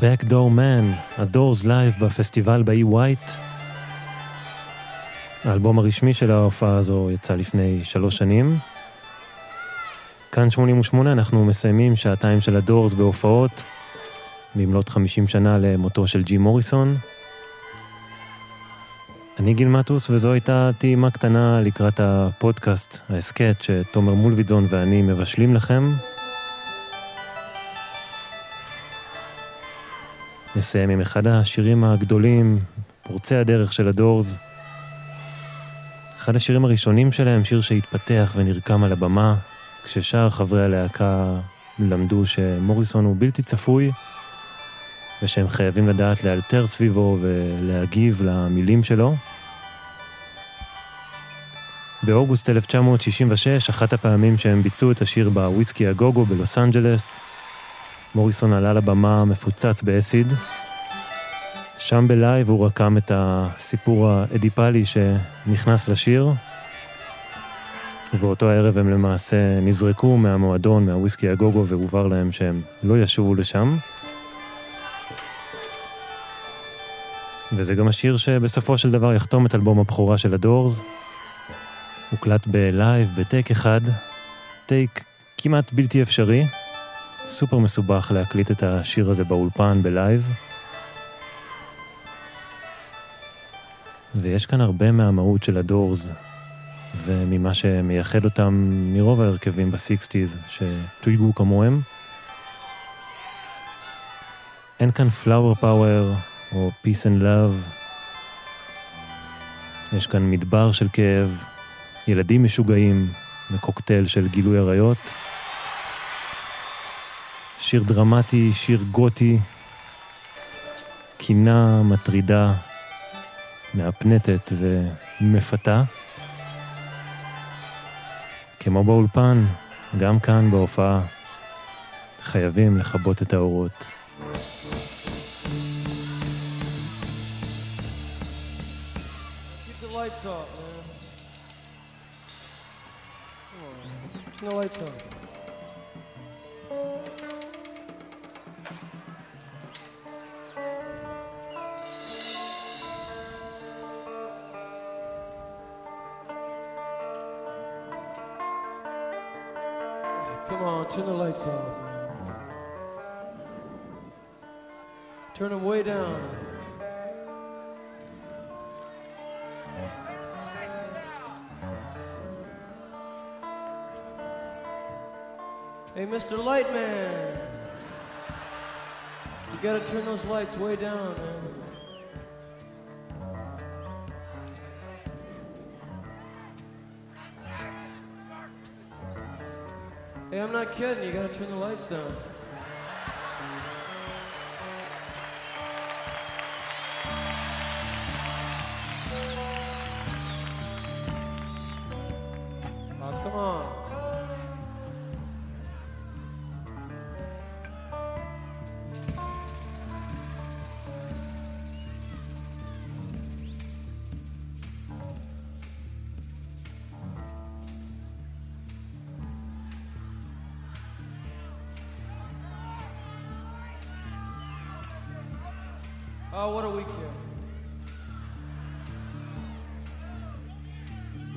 Backdoor Man, הדורס לייב בפסטיבל באי ווייט. האלבום הרשמי של ההופעה הזו יצא לפני שלוש שנים. כאן 88 אנחנו מסיימים שעתיים של הדורס בהופעות, במלאת 50 שנה למותו של ג'ים מוריסון. אני גיל מטוס, וזו הייתה טעימה קטנה לקראת הפודקאסט, ההסכת שתומר מולווידזון ואני מבשלים לכם. נסיים עם אחד השירים הגדולים, פורצי הדרך של הדורס. אחד השירים הראשונים שלהם, שיר שהתפתח ונרקם על הבמה, כששאר חברי הלהקה למדו שמוריסון הוא בלתי צפוי, ושהם חייבים לדעת לאלתר סביבו ולהגיב למילים שלו. באוגוסט 1966, אחת הפעמים שהם ביצעו את השיר בוויסקי הגוגו בלוס אנג'לס, מוריסון עלה לבמה מפוצץ באסיד. שם בלייב הוא רקם את הסיפור האדיפלי שנכנס לשיר, ובאותו הערב הם למעשה נזרקו מהמועדון, מהוויסקי א גוגו, והובהר להם שהם לא ישובו לשם. וזה גם השיר שבסופו של דבר יחתום את אלבום הבכורה של הדורס. הוקלט בלייב, בטייק אחד, טייק כמעט בלתי אפשרי. סופר מסובך להקליט את השיר הזה באולפן בלייב. ויש כאן הרבה מהמהות של הדורס, וממה שמייחד אותם מרוב ההרכבים בסיקסטיז שתויגו כמוהם. אין כאן flower power או peace and love. יש כאן מדבר של כאב, ילדים משוגעים, מקוקטייל של גילוי עריות. שיר דרמטי, שיר גותי, קינה מטרידה, מהפנטת ומפתה. כמו באולפן, גם כאן בהופעה, חייבים לכבות את האורות. Keep the lights on. Turn the lights off. Turn them way down. Hey, Mr. Lightman. You gotta turn those lights way down, man. Hey, I'm not kidding. You gotta turn the lights down.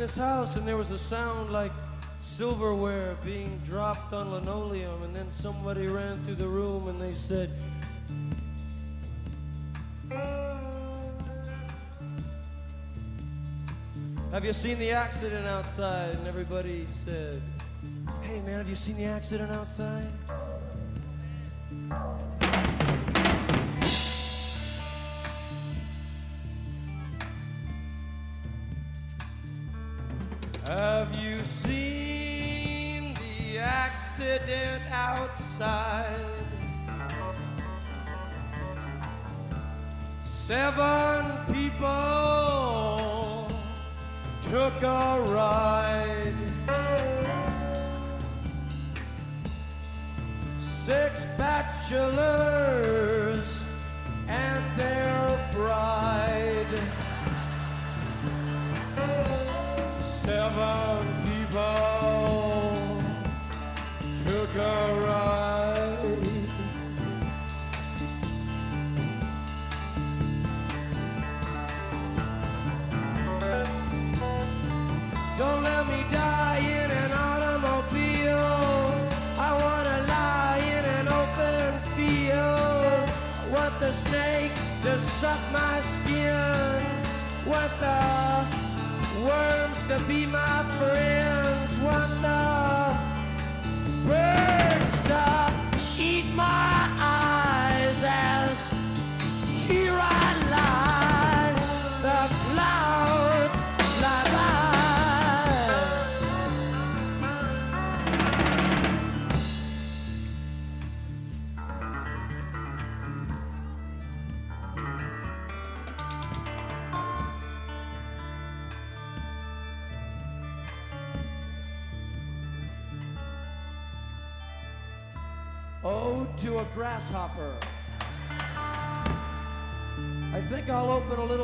this house and there was a sound like silverware being dropped on linoleum, and then somebody ran through the room and they said, Have you seen the accident outside? And everybody said, Hey man, have you seen the accident outside? Have you seen the accident outside? Seven people took a ride. Six bachelors to suck my skin. Want the worms to be my friends. Want the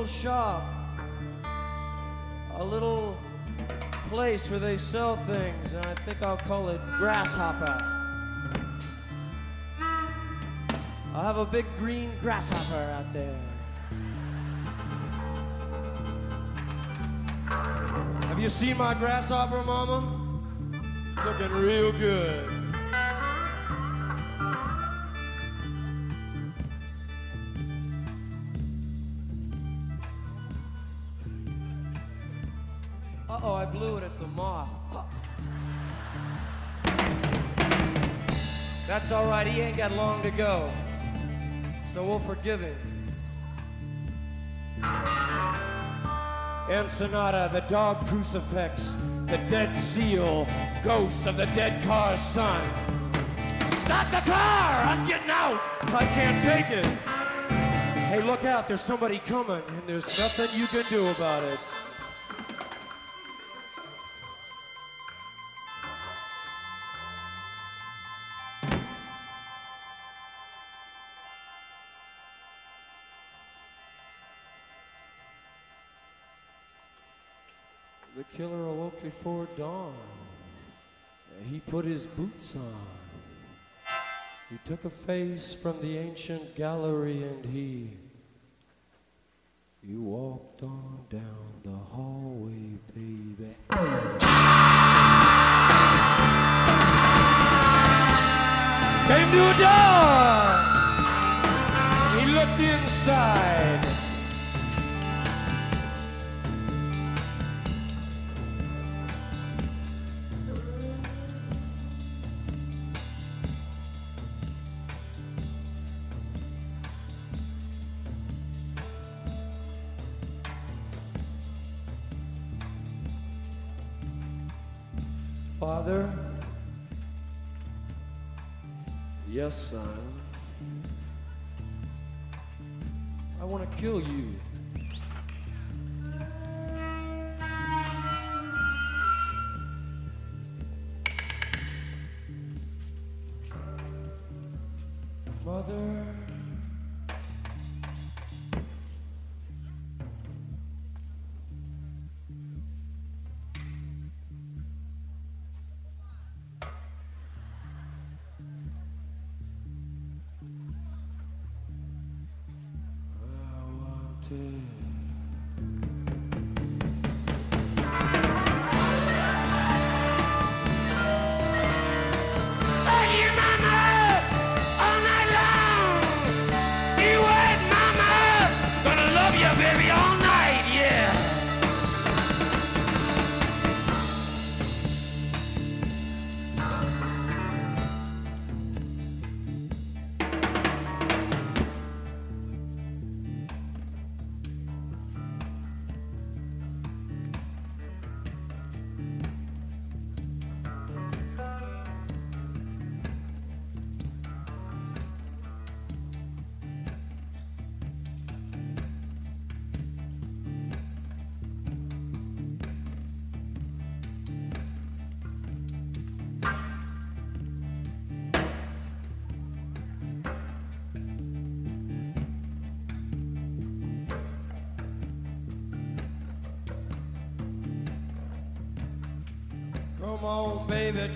little shop, a little place where they sell things, and I think I'll call it Grasshopper. I'll have a big green grasshopper out there. Have you seen my grasshopper, Mama? Looking real good. It's a moth. That's all right. He ain't got long to go. So we'll forgive him. Ensenada, the dog crucifix, the dead seal, ghosts of the dead car's son. Stop the car! I'm getting out! I can't take it! Hey, look out, there's somebody coming, and there's nothing you can do about it. Killer awoke before dawn. He put his boots on. He took a face from the ancient gallery and he he walked on down the hallway, baby. Came to a door. He looked inside. Father, yes, son. I want to kill you.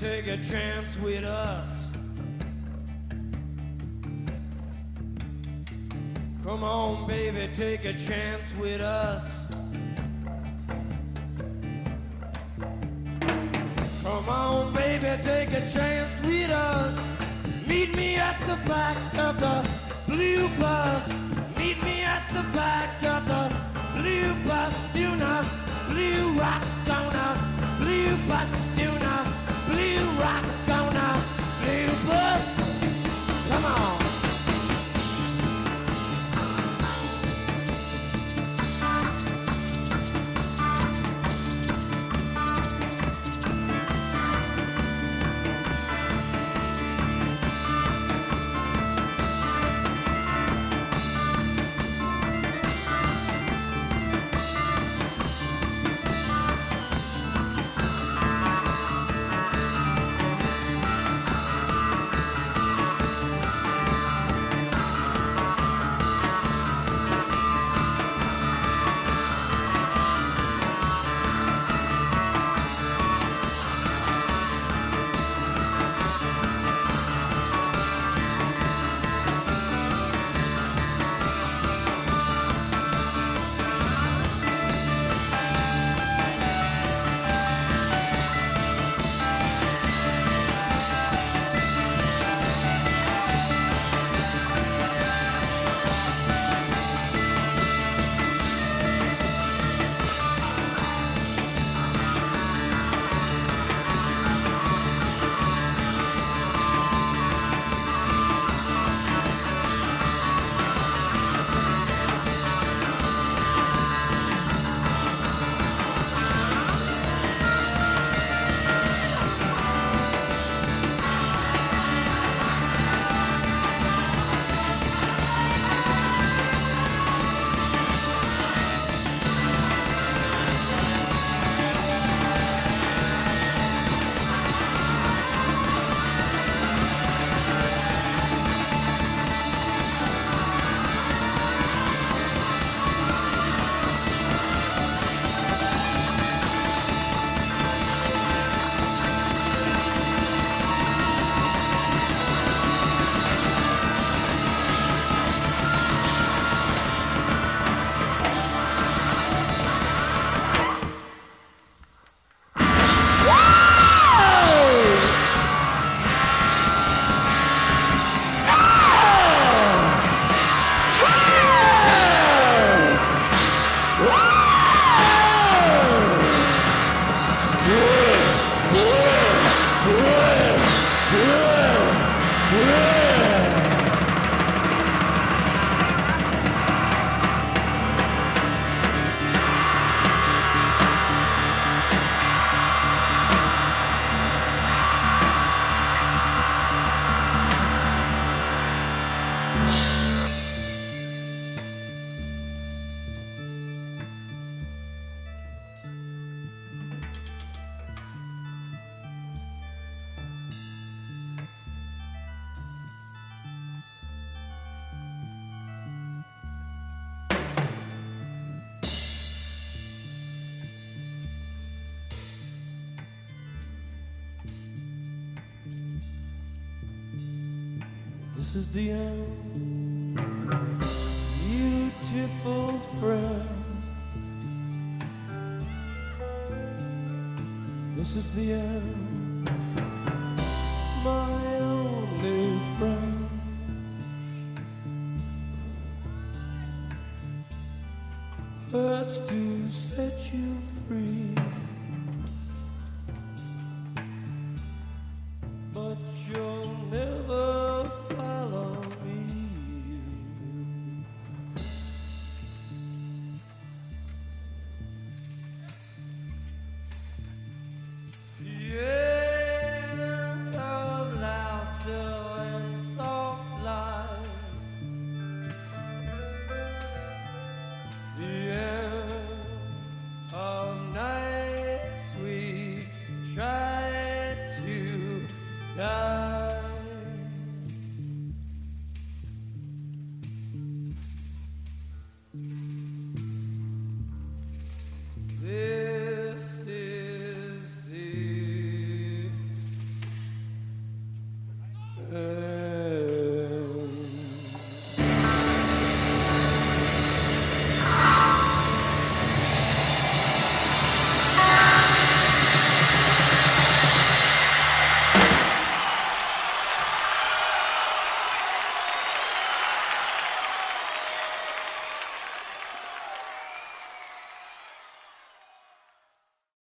Take a chance with us. Come on, baby, take a chance with us. The end,